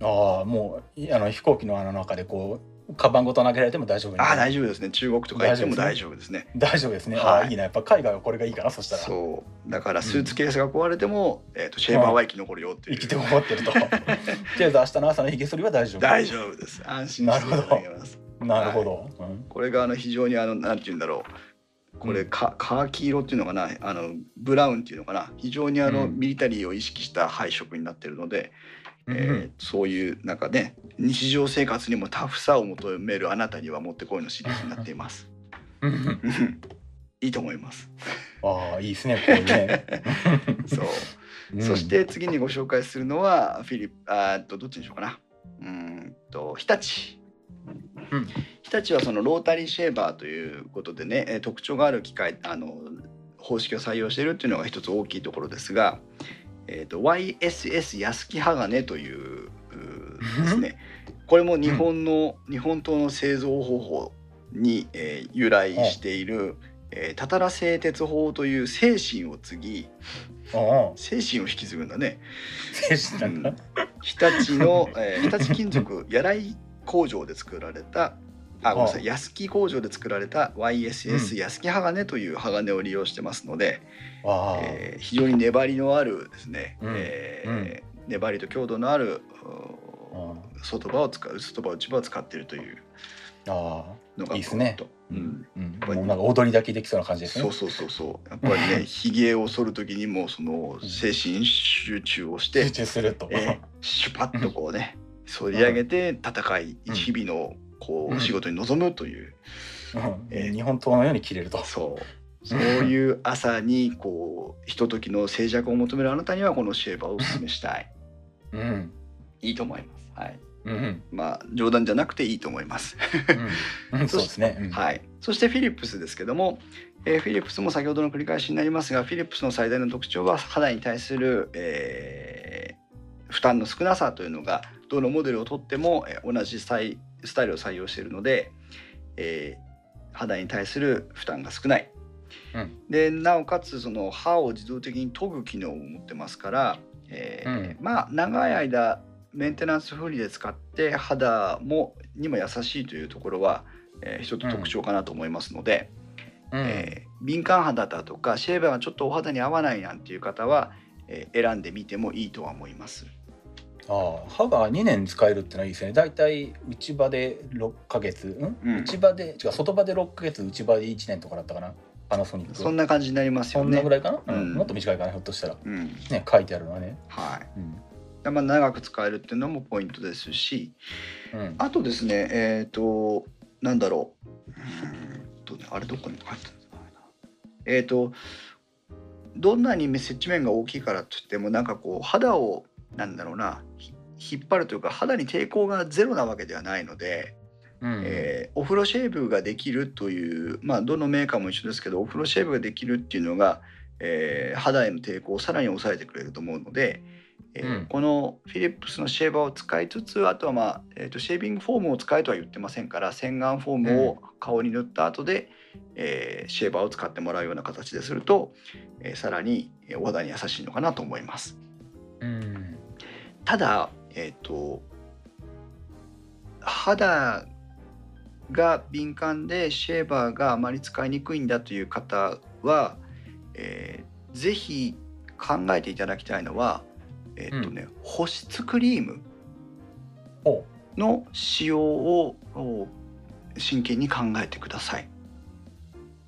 ああもういあの飛行機のあの中でこうカバンごと投げられても大丈夫ああ大丈丈夫ですね。中国とか行っても大大丈夫ですね。大丈夫ですね、あはい。あいいな。やっぱ海外はこれがいいかなそしたら。そう。だからスーツケースが壊れても、えー、とシェーバーは生き残るよっていう。生きて残ってると。とりあえず明日の朝のひげ剃りは大丈夫。大丈夫です。安心していただけます。なるほど、うん。これがあの非常にあのなんて言うんだろう。これうん。かカーキ色っていうのかな。あのブラウンっていうのかな。非常にあの、うん。ミリタリーを意識した配色になってるので、うんえーそういうなんかね日常生活にもタフさを求めるあなたにはもってこいのシリーズになっています。いいと思います。ああいいですねこれね、そう。うんそして次にご紹介するのはフィリップあーっとどっちにしようかな。うーんと日立。うん日立はそのロータリーシェーバーということでねえー特徴がある機械あの方式を採用しているっていうのが一つ大きいところですが、えー、と YSS 安木鋼というですね。これも日本の、日本刀の製造方法に、えー由来している、えー、たたら製鉄法という精神を継ぎ精神を引き継ぐんだね。精神なんだ、日立の、えー日立金属柳井工場で作られたあごめんなさい。安木工場で作られた YSS うん。安木鋼という鋼を利用してますので、えー非常に粘りのあるですね、うん。えーうん粘りと強度のある外刃を使う外刃内刃を使っているというあのがいいっすね。うん。うん、もうなんか踊りだけできそうな感じですね。そうそうそうそう。やっぱりね ひげを剃る時にもその精神集中をして集中すると、えーシュパッとこうね反り上げて戦いうん。日々のこううん仕事に臨むといううん。えー。日本刀のように切れると。そう。そういう朝にこうひとときの静寂を求めるあなたにはこのシェーバーをお勧めしたい。うん。いいと思います。はい。うん。うんまあ冗談じゃなくていいと思います。うん。うん。そうですね、うん。はい。そしてフィリップスですけども、えーフィリップスも先ほどの繰り返しになりますがフィリップスの最大の特徴は肌に対する、えー負担の少なさというのがどのモデルをとっても、えー同じスタイスタイルを採用しているので、えー肌に対する負担が少ない。うんでなおかつその歯を自動的に研ぐ機能を持ってますから、えーまあ長い間メンテナンスフリーで使って肌もにも優しいというところは、えー一つ特徴かなと思いますので、うんえー敏感肌だとかシェーバーがちょっとお肌に合わないなんていう方は、えー選んでみてもいいとは思います。ああ。歯が2年使えるってのはいいですね。大体内歯で6ヶ月ん、うん。内歯で違う外歯で6ヶ月内歯で1年とかだったかな。パナソニック。そんな感じになりますよね。そんなぐ。らいかな、うん。うん。もっと短いかなひょっとしたら。うん、ね書いてあるのはね。はい。うん。でまあ長く使えるっていうのもポイントですし、うん。あとですね、えっ、と、なんだろう。うーんとね、あれどこに書いて。えっ、と、どんなに接地面が大きいからといってもなんかこう肌をなんだろうなひ引っ張るというか肌に抵抗がゼロなわけではないので、うん。えーお風呂シェーブができるというまあどのメーカーも一緒ですけどお風呂シェーブができるっていうのが、えー肌への抵抗をさらに抑えてくれると思うので、えーうん。このフィリップスのシェーバーを使いつつあとは、まあえー、とシェービングフォームを使えとは言ってませんから洗顔フォームを顔に塗った後で、えーシェーバーを使ってもらうような形ですると、えーさらにえーお肌に優しいのかなと思います。うんただえっ、と肌が敏感でシェーバーがあまり使いにくいんだという方は、えーぜひ考えていただきたいのはえっ、とね、保湿クリームほの使用をお真剣に考えてください。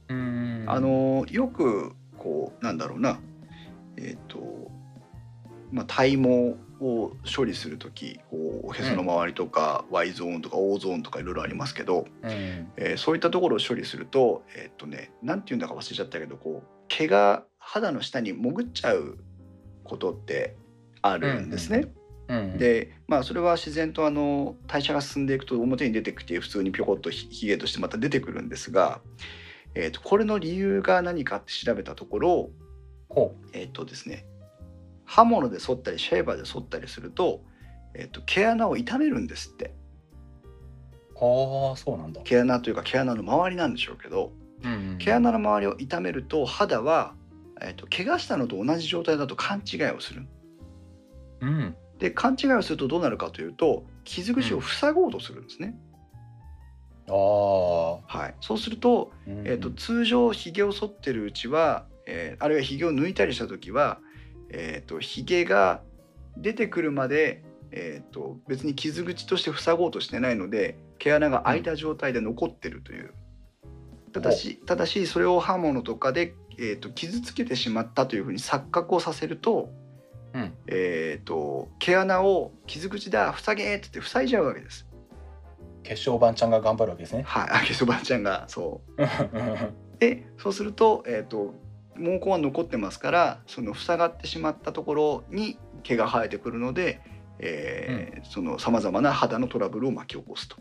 ううん。あのよくこうなんだろうな。えっ、とまあ体毛を処理する時こうおへその周りとか、Y ゾーンとか O ゾーンとかいろいろありますけど、うん。えーそういったところを処理するとえっ、とねなんて言うんだか忘れちゃったけどこう毛が肌の下に潜っちゃうことってあるんですね。うん。でまあそれは自然とあの代謝が進んでいくと表に出てきて普通にぴょこっとひひげとしてまた出てくるんですが、えー、とこれの理由が何かって調べたところほえっ、とですね刃物で剃ったりシェーバーで剃ったりすると,、えー、と毛穴を傷めるんですって。あそうなんだ。毛穴というか毛穴の周りなんでしょうけどうん毛穴の周りを傷めると肌は、えー、と怪我したのと同じ状態だと勘違いをする。うん。で勘違いをするとどうなるかというと傷口を塞ごうとするんですね。ああはい、そうすると,、えー、と通常ひげを剃ってるうちは、えーあるいはひげを抜いたりした時は、えー、とひげが出てくるまで、えー、と別に傷口として塞ごうとしてないので毛穴が開いた状態で残ってるという。ただしただしそれを刃物とかで、えー、と傷つけてしまったというふうに錯覚をさせると,、うんえー、と毛穴を傷口だ塞げって言って塞いじゃうわけです。決勝版ちゃんが頑張るわけですねはい、あけそばちゃんがそう でそうすると,、えー、と毛根は残ってますからその塞がってしまったところに毛が生えてくるので、えーそのさまざまな肌のトラブルを巻き起こすと。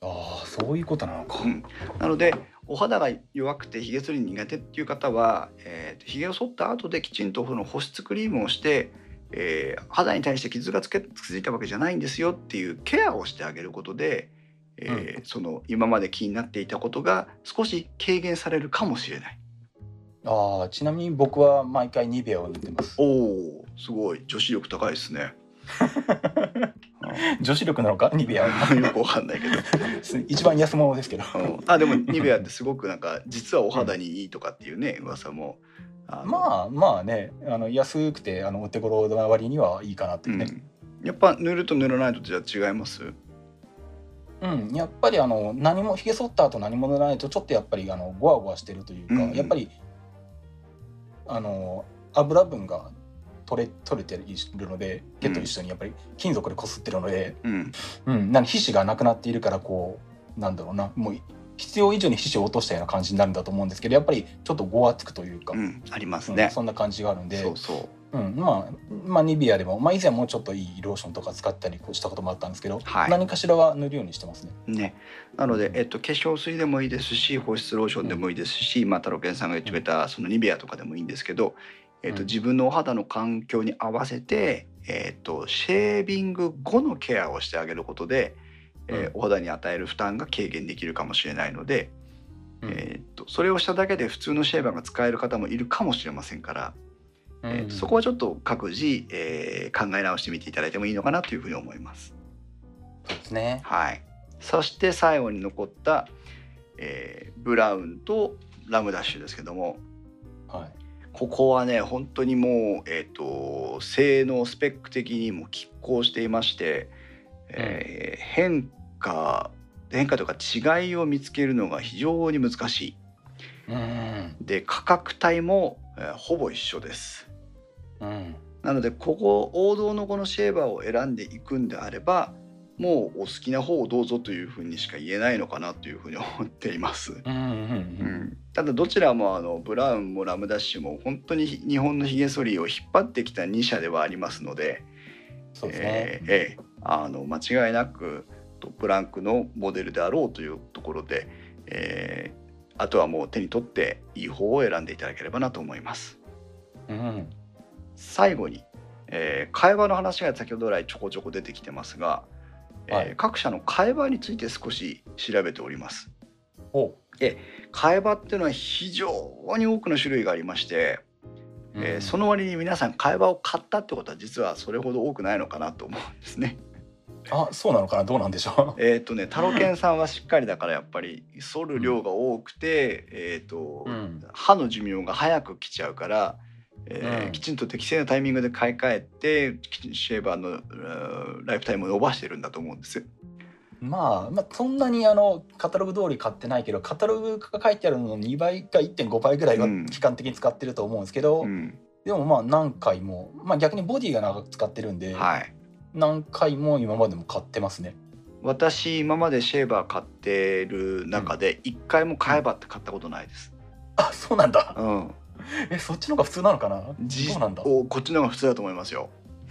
ああそういうことなのかうんなのでお肌が弱くてひげ剃り苦手っていう方は、えー、ひげを剃った後できちんとその保湿クリームをして、えー肌に対して傷がつけついたわけじゃないんですよっていうケアをしてあげることで、えーその今まで気になっていたことが少し軽減されるかもしれない。ああちなみに僕は毎回ニベアを塗ってます。おおすごい。女子力高いですね。女子力なのか？ニベアは。よくわかんないけど、一番安物ですけど。うん。あでもニベアってすごくなんか実はお肌にいいとかっていうね噂も。あのまあまあね。あの安くてあのお手頃な割にはいいかなっていうね、うん、やっぱ塗ると塗らないとじゃあ違います？うん。やっぱりあの何もひげ剃った後何も塗らないとちょっとやっぱりあのゴワゴワしてるというか、うん。やっぱりあの油分が取れ取れているので毛と一緒にやっぱり金属でこすってるので、うん。うん、なんか皮脂がなくなっているからこうなんだろうなもう必要以上に皮脂を落としたような感じになるんだと思うんですけどやっぱりちょっとごわつくというか、うんありますうんね、そんな感じがあるんでそうそううん、まあ、まあニビアでも、まあ、以前もうちょっといいローションとか使ったりしたこともあったんですけど、はい。何かしらは塗るようにしてますね。ね、なので、えっと、化粧水でもいいですし保湿ローションでもいいですし、まあ、太郎健さんが言ってくれたそのニベアとかでもいいんですけど、えっと、うん。自分のお肌の環境に合わせて、えっと、シェービング後のケアをしてあげることで、えーお肌に与える負担が軽減できるかもしれないので、うん。えっとそれをしただけで普通のシェーバーが使える方もいるかもしれませんから、えーうんそこはちょっと各自、えー考え直してみていただいてもいいのかなというふうに思います。そうですね。はい、そして最後に残った、えーブラウンとラムダッシュですけどもはい。ここはね本当にもう、えー、と性能スペック的にも拮抗していまして、えー変化変化とか違いを見つけるのが非常に難しい。うん。で価格帯も、えーほぼ一緒です。うん。なのでここ王道のこのシェーバーを選んでいくんであれば、もうお好きな方をどうぞというふうにしか言えないのかなというふうに思っています。うんうんううんん、ただどちらもあのブラウンもラムダッシュも本当に日本のひげ剃りを引っ張ってきた2社ではありますので、そうですねえ。ーえーあの間違いなくトップランクのモデルであろうというところで、えーあとはもう手に取っていい方を選んでいただければなと思います。うん最後に、えー会話の話が先ほど来ちょこちょこ出てきてますが、えーはい各社の会話について少し調べております。お会話っていうのは非常に多くの種類がありまして、えーその割に皆さん会話を買ったってことは実はそれほど多くないのかなと思うんですね。あそうなのかな？どうなんでしょ えっ、とねタロケンさんはしっかりだからやっぱり剃る量が多くて、えっ、と、う。うん歯の寿命が早く来ちゃうから、えーうんきちんと適正なタイミングで買い替えてシェーバーのうんライフタイムを伸ばしてるんだと思うんです。まあ、まあそんなにあのカタログ通り買ってないけどカタログが書いてあるのの2倍か1.5倍ぐらいはうん期間的に使ってると思うんですけど、うん、でもまあ何回も、まあ、逆にボディが長く使ってるんで、はい何回も今までも買ってますね。私今までシェーバー買ってる中で一回も買えばって買ったことないです。あそうなんだ。うん、えそっちの方が普通なのかな？じそうなんだ？おこっちの方が普通だと思いますよ。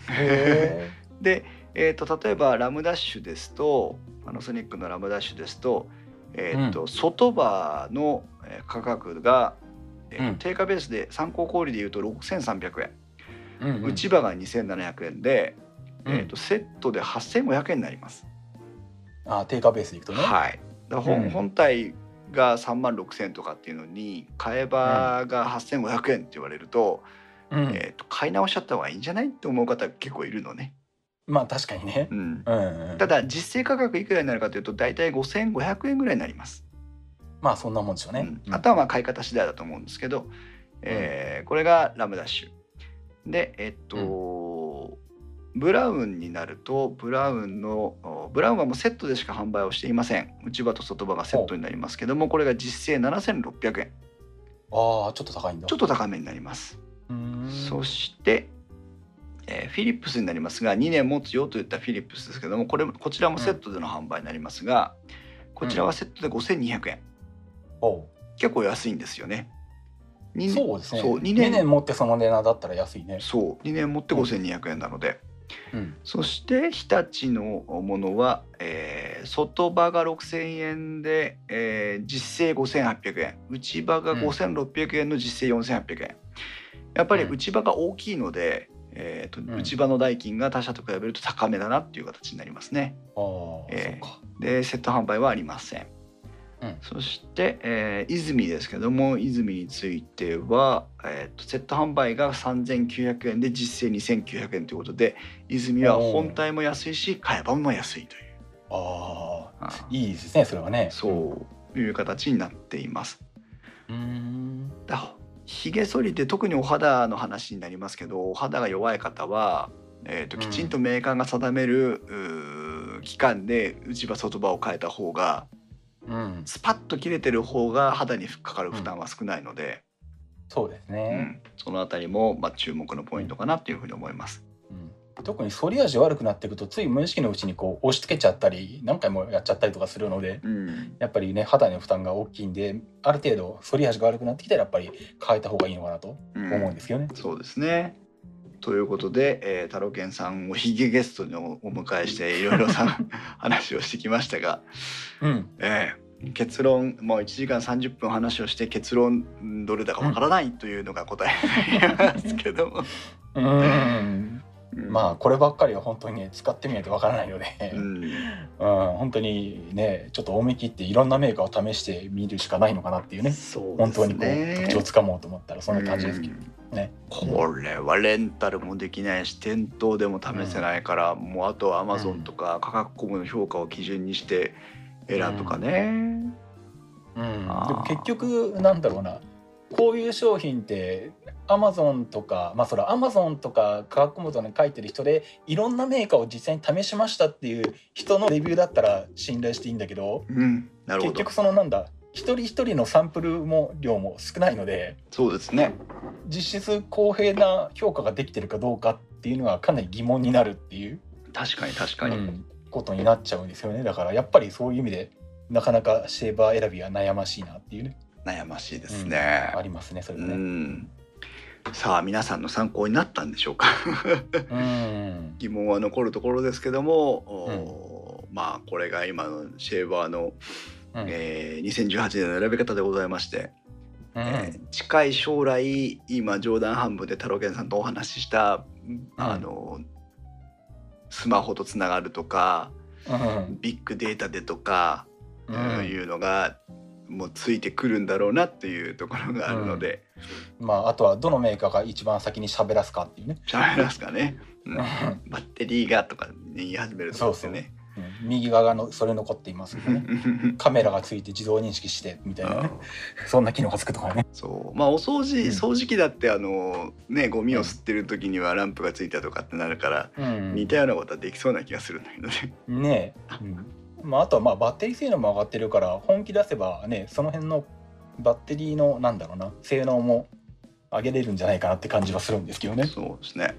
へ で、えー、と例えばラムダッシュですとパナソニックのラムダッシュですと,、えーと外刃のえー価格が、えーとうん定価ベースで参考小売でいうと6300円、え。うんうん内刃が2700円で、うんえー、とセットで8500円になります。あ定価ベースでいくとね。はい、だ本うん本体が3万6000円とかっていうのに買えばが8500円って言われると,、うんえー、と買い直しちゃった方がいいんじゃない？って思う方結構いるのね。まあ確かにねう。んうんうん、ただ実勢価格いくらになるかというと大体5500円ぐらいになります。まあそんなもんでしょうね。うんあとはまあ買い方次第だと思うんですけど、えーこれがラムダッシュ。でえっと、ブラウンになるとブラウンのおブラウンはもうセットでしか販売をしていません。内刃と外刃がセットになりますけどもこれが実勢7600円ああちょっと高いんだ。ちょっと高めになります。そして、えーフィリップスになりますが2年持つよといったフィリップスですけどもこれこちらもセットでの販売になりますが、こちらはセットで5200円おう結構安いんですよね。2年そうですね。そう2 2年年持ってその値段だったら安いね。そう2年持って5200円なので、うん。そして日立のものは、えー外刃が6000円で、えー実勢5800円。内刃が5600円の実勢4800円。やっぱりうん。内刃が大きいので、えーとん。内刃の代金が他社と比べると高めだなっていう形になりますね。ああ、えー。でセット販売はありません、うんそして、えー泉ですけども泉については、えーとセット販売が3900円で実勢2900円ということで泉は本体も安いし買い場も安いというああ、あいいですね、それはね。そういう形になっています。う。ん。だひげ剃りって特にお肌の話になりますけどお肌が弱い方は、えー、とうんきちんとメーカーが定める、うー期間で内刃外刃を変えた方がうん。スパッと切れてる方が肌にかかる負担は少ないので、そうですうね。んそのあたりも、まあ、注目のポイントかなっていうふうに思います。うん特に反り味悪くなっていくとつい無意識のうちにこう押し付けちゃったり何回もやっちゃったりとかするのでうんやっぱりね肌の負担が大きいんである程度反り味が悪くなってきたらやっぱり変えた方がいいのかなとうん思うんですよね。そうですね。ということで、えー、タロケンさんをヒゲゲストにおお迎えしていろいろさ話をしてきましたが、うん。えー結論もう1時間30分話をして結論んどれだかわからないというのが答えになりますけども、うん。うん。まあこればっかりは本当にね使ってみないとわからないので、う うん、ん本当にねちょっと思い切っていろんなメーカーを試してみるしかないのかなっていうね。そう本当にこうね特徴をつかもうと思ったらそんな感じですけどうん。ね。これはレンタルもできないし店頭でも試せないから、もうあとはアマゾンとか価格コムの評価を基準にして選ぶかね。うん、でも結局なんだろうなこういう商品ってアマゾンとかまあそれアマゾンとか科学コムとかに書いてる人でいろんなメーカーを実際に試しましたっていう人のレビューだったら信頼していいんだけどうん、なるほど結局そのなんだ一人一人のサンプルも量も少ないのでそうですね。実質公平な評価ができてるかどうかっていうのはかなり疑問になるっていう、確かに確かに。うんことになっちゃうんですよねだからやっぱりそういう意味でなかなかシェーバー選びは悩ましいなっていうね悩ましいですね、ありますねそれね。ん。さあ皆さんの参考になったんでしょうか？うん。疑問は残るところですけども、おーまあこれが今のシェーバーの、うん。えー2018年の選び方でございまして、うん。えー近い将来今冗談半分で太郎健さんとお話しした、あのスマホとつながるとかうん。ビッグデータでとか、うんいうのがもうついてくるんだろうなっていうところがあるので。まああとはどのメーカーが一番先に喋らすかっていうね、喋、りますかね、うん。うん。バッテリーがとか言い始めるとですね。右側のそれ残っていますけどね。カメラがついて自動認識してみたいなね。そんな機能がつくとかね。そう。まあお掃除うん。掃除機だってあのねゴミを吸ってる時にはランプがついたとかってなるから、うん。似たようなことはできそうな気がするんだけどね。ねえ、う んまあ、あとはまあバッテリー性能も上がってるから本気出せばねその辺のバッテリーのなんだろうな性能も上げれるんじゃないかなって感じはするんですけどね。そうですね。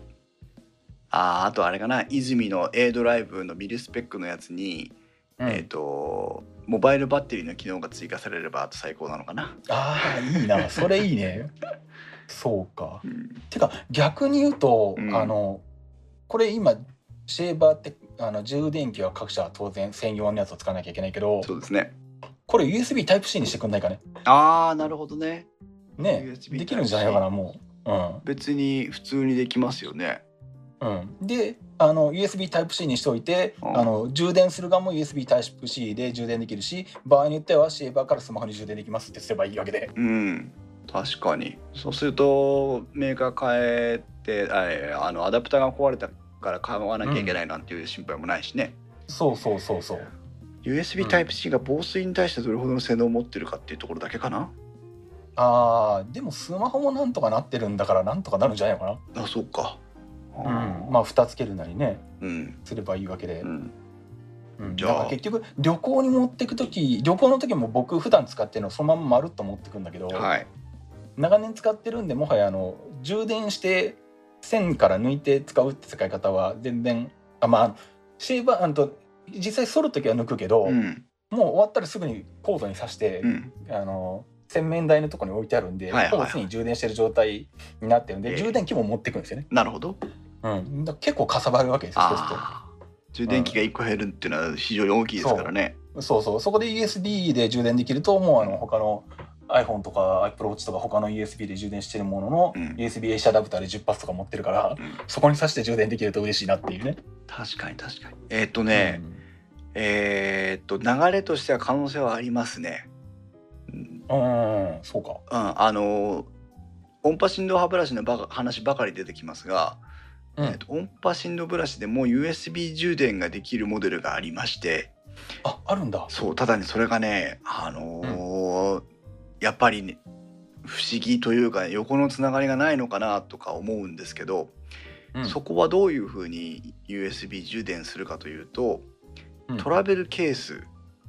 あーあとあれかな泉の A ドライブのミルスペックのやつに、うんえっ、とモバイルバッテリーの機能が追加されればあと最高なのかな。ああいいなそれいいね。そうか。うんてか逆に言うと、うんあのこれ今シェーバーってあの充電器は各社当然専用のやつを使わなきゃいけないけどそうですね。これ USB Type-C にしてくんないかね？ああなるほどね。ねできるんじゃないかなもう。うん別に普通にできますよね。うん、であの USB Type-C にしておいて、うんあの充電する側も USB Type-C で充電できるし場合によってはシェーバーからスマホに充電できますってすればいいわけで。うん確かにそうするとメーカー変えてあのアダプターが壊れたから買わなきゃいけないなんていう心配もないしね、そうそうそうそう。USB Type-C が防水に対してどれほどの性能を持ってるかっていうところだけかな。あーでもスマホもなんとかなってるんだからなんとかなるんじゃないのかあそうか。な。うん、まあ蓋つけるなりね。うん、すればいいわけで。うん、うん、じゃあ。結局旅行に持ってく時旅行の時も僕普段使ってるのそのまままるっと持ってくんだけど、はい。長年使ってるんでもはやあの充電して線から抜いて使うって使い方は全然あまあシェーバーあんと実際剃る時は抜くけど、うん。もう終わったらすぐにコードに挿して、うん。あの洗面台のところに置いてあるんで、ほぼ常に充電してる状態になってるんで、ええ。充電器も持ってくんですよね。なるほど。うん、だ結構かさばるわけですよ充電器が1個減るっていうのは非常に大きいですからね。そうそう。そこで USB で充電できるともうあの他の iPhone とか Apple Watch とか他の USB で充電してるものの、うん。USB-AC アダプターで10発とか持ってるからうん。そこに挿して充電できると嬉しいなっていうね。確かに確かに。えっ、とね、えーっと流れとしては可能性はありますね。うん。うん、うん、そうか。うん、あの音波振動歯ブラシのばか話ばかり出てきますが、うん。えっと音波振動ブラシでも USB 充電ができるモデルがありまして。ああるんだ。そうただねそれがねあのーやっぱりね不思議というか横のつながりがないのかなとか思うんですけど、うん。そこはどういうふうに USB 充電するかというとうん。トラベルケース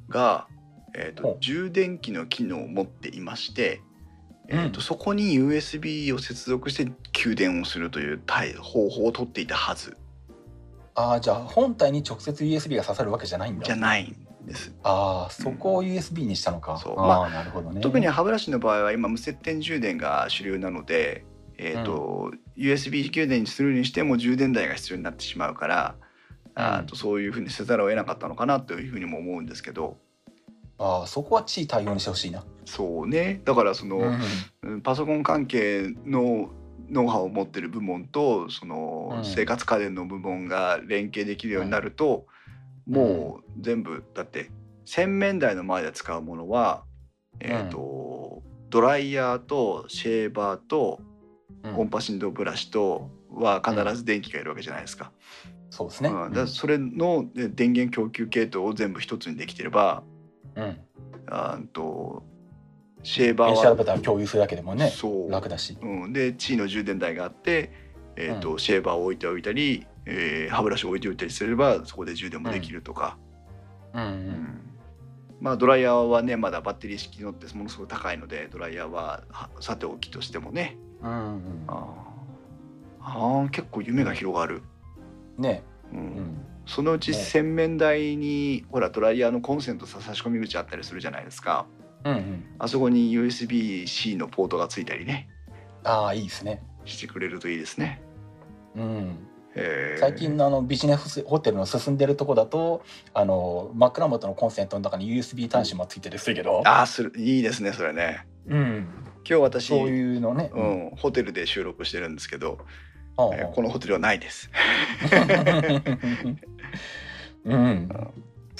が、えーと充電器の機能を持っていまして、えーとうん。そこに USB を接続して給電をするという対方法を取っていたはず。ああじゃあ本体に直接 USB が刺さるわけじゃないんだ。じゃないんです。ああそこを USB にしたのか。そうああ、なるほどね。特に歯ブラシの場合は今無接点充電が主流なので、えーと USB 給電にするにしても充電台が必要になってしまうから、あーとそういうふうにせざるを得なかったのかなというふうにも思うんですけどああそこは地位対応にしてほしいな。そうねだからその、うんうんパソコン関係のノウハウを持ってる部門とそのうん生活家電の部門が連携できるようになると、んもう全部だって洗面台の前で使うものは、えーとドライヤーとシェーバーとうん音波振動ブラシとは必ず電気がいるわけじゃないですか。そうですね。うんだそれので電源供給系統を全部一つにできてればうん。とシェーバーは共有するだけでもねそう楽だし。うん、で地位の充電台があって、えーとシェーバーを置いておいたり、えー歯ブラシを置いておいたりすればそこで充電もできるとか、うん。ううん。ん。まあドライヤーはねまだバッテリー式のってものすごく高いのでドライヤーははさておきとしてもね。うんうんあー。あー結構夢が広がる、ね、うん。うん、そのうち洗面台にほらドライヤーのコンセントさ差し込み口あったりするじゃないですか。うんうん。あそこに USB-C のポートがついたりね。ああいいですねしてくれるといいですね。うん。最近のあのビジネスホテルの進んでるとこだとあの枕元のコンセントの中に USB 端子もついてるするけど、ああするいいですねそれね。うん、今日私そういうのね、うん、ホテルで収録してるんですけど、ああ。えーこのホテルはないです。うん、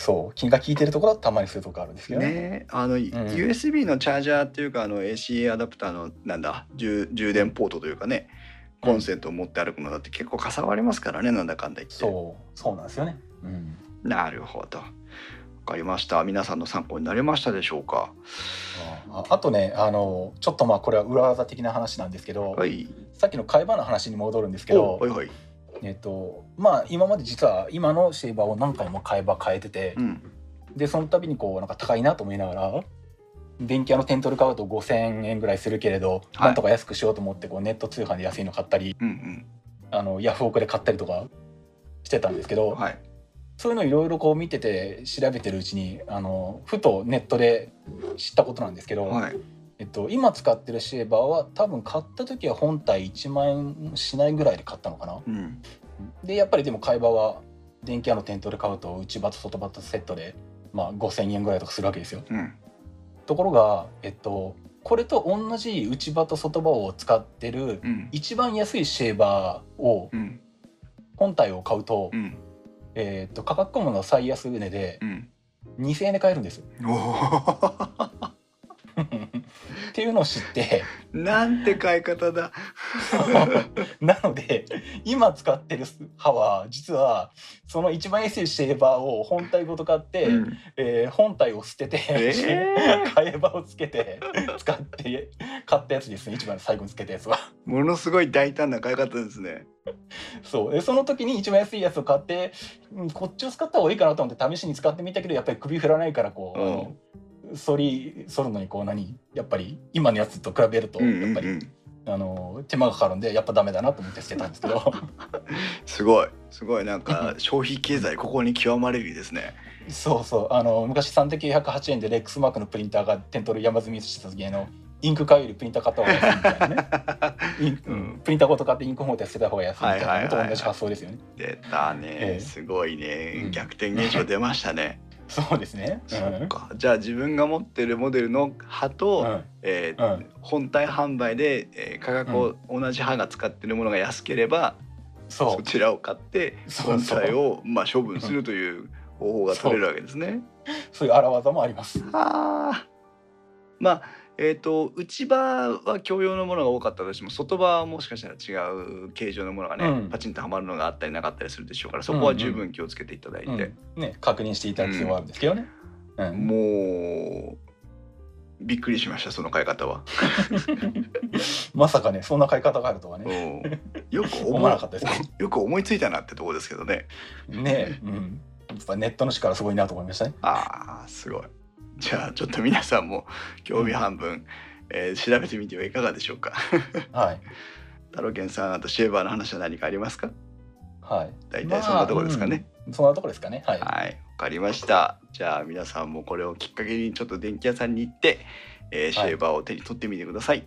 そう気が利いてるところはたまにそういうとこあるんですけどね。ね。あの、USB のチャージャーっていうかあの AC アダプターのなんだ充充電ポートというかねコンセントを持って歩くのだって結構かさばりますからねなんだかんだ言って。そうそうなんですよね、うん、なるほど。わかりました。皆さんの参考になりましたでしょうか？ああとねあのちょっとまあこれは裏技的な話なんですけど、はい。さっきの会話の話に戻るんですけどおはいはいえっとまあ今まで実は今のシェーバーを何回も買えば変えてて、うん。でその度にこうなんか高いなと思いながら電気屋のテントル買うと5,000円ぐらいするけれど、はい。なんとか安くしようと思ってこうネット通販で安いの買ったりうんあのヤフオクで買ったりとかしてたんですけど、うんはい。そういうのいろいろこう見てて調べてるうちにあのふとネットで知ったことなんですけど、はいえっと、今使ってるシェーバーは多分買った時は本体1万円しないぐらいで買ったのかな。うん。でやっぱりでも買い場は電気屋の店頭で買うと内場と外場とセットで、まあ、5,000円ぐらいとかするわけですよ。うん。ところが、えっと、これと同じ内場と外場を使ってるうん。一番安いシェーバーをうん。本体を買うと,、うん。えっと価格コムの最安値でうん。2,000円で買えるんです。おーっていうのを知って。なんて買い方だ。なので今使ってる歯は実はその一番安いシェーバーを本体ごと買って、うん。えー本体を捨てて、え替え刃をつけて使って買ったやつですね。一番最後につけたやつは。ものすごい大胆な買い方ですね。そう。でその時に一番安いやつを買ってうんこっちを使った方がいいかなと思って試しに使ってみたけどやっぱり首振らないからこう、うん反り反るのにこう何？やっぱり今のやつと比べるとうんうんやっぱり、うんあの手間がかかるんでやっぱダメだなと思って捨てたんですけど。すごいすごいなんか消費経済ここに極まれるですね。そうそう。あの昔3908円でレックスマークのプリンターが店頭で山積みした時のインク買うよりプリンター買った方が安いみたいなね。うん。プリンターごと買ってインク本体捨てた方が安いみたいなのと同じ発想ですよね。出たね、ええ。すごいね、うん。逆転現象出ましたね、そうですね。そっか。じゃあ自分が持ってるモデルの刃と、うん。えーうん。本体販売で、えー価格を同じ刃が使ってるものが安ければ、そそちらを買って本体をまあ処分するという方法が取れるわけですね。う。そういう荒技もあります。はあ。まあえー、と内場は共用のものが多かったとしても外場はもしかしたら違う形状のものがね、うんパチンとはまるのがあったりなかったりするでしょうからそこは十分気をつけていただいて、うんね確認していただく必要はあるんですけどね。うんもうびっくりしましたその買い方は。まさかねそんな買い方があるとはね。うんよく思わなかったですけよく思いついたなってとこですけどね。ねうん。やっぱネットの力すごいなと思いましたね。ああすごい。じゃあちょっと皆さんも興味半分、えー調べてみてはいかがでしょうか。はいタロケンさんあとシェーバーの話は何かありますか？はい。大体そんなところですかね。まあうんそんなところですかね。はい。はい、わかりました。じゃあ皆さんもこれをきっかけにちょっと電気屋さんに行って、えーシェーバーを手に取ってみてください。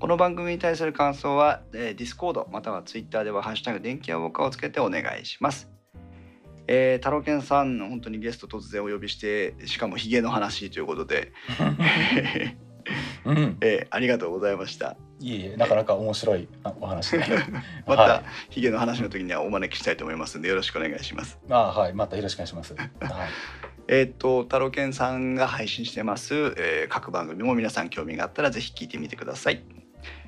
この番組に対する感想は、えー、Discord または Twitter では「ハッシュタグ電気屋ウォーカー」をつけてお願いします。えー、タロケンさん本当にゲスト突然お呼びしてしかもヒゲの話ということで、うん。えーありがとうございました。いえいえなかなか面白いあお話で。また、はいヒゲの話の時にはお招きしたいと思いますのでよろしくお願いします。あはいまたよろしくお願いします。はい。えーっとタロケンさんが配信してます、えー各番組も皆さん興味があったらぜひ聞いてみてください。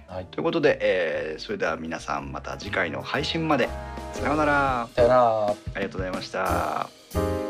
はい。ということで、えーそれでは皆さんまた次回の配信までさようならさよなら。ありがとうございました。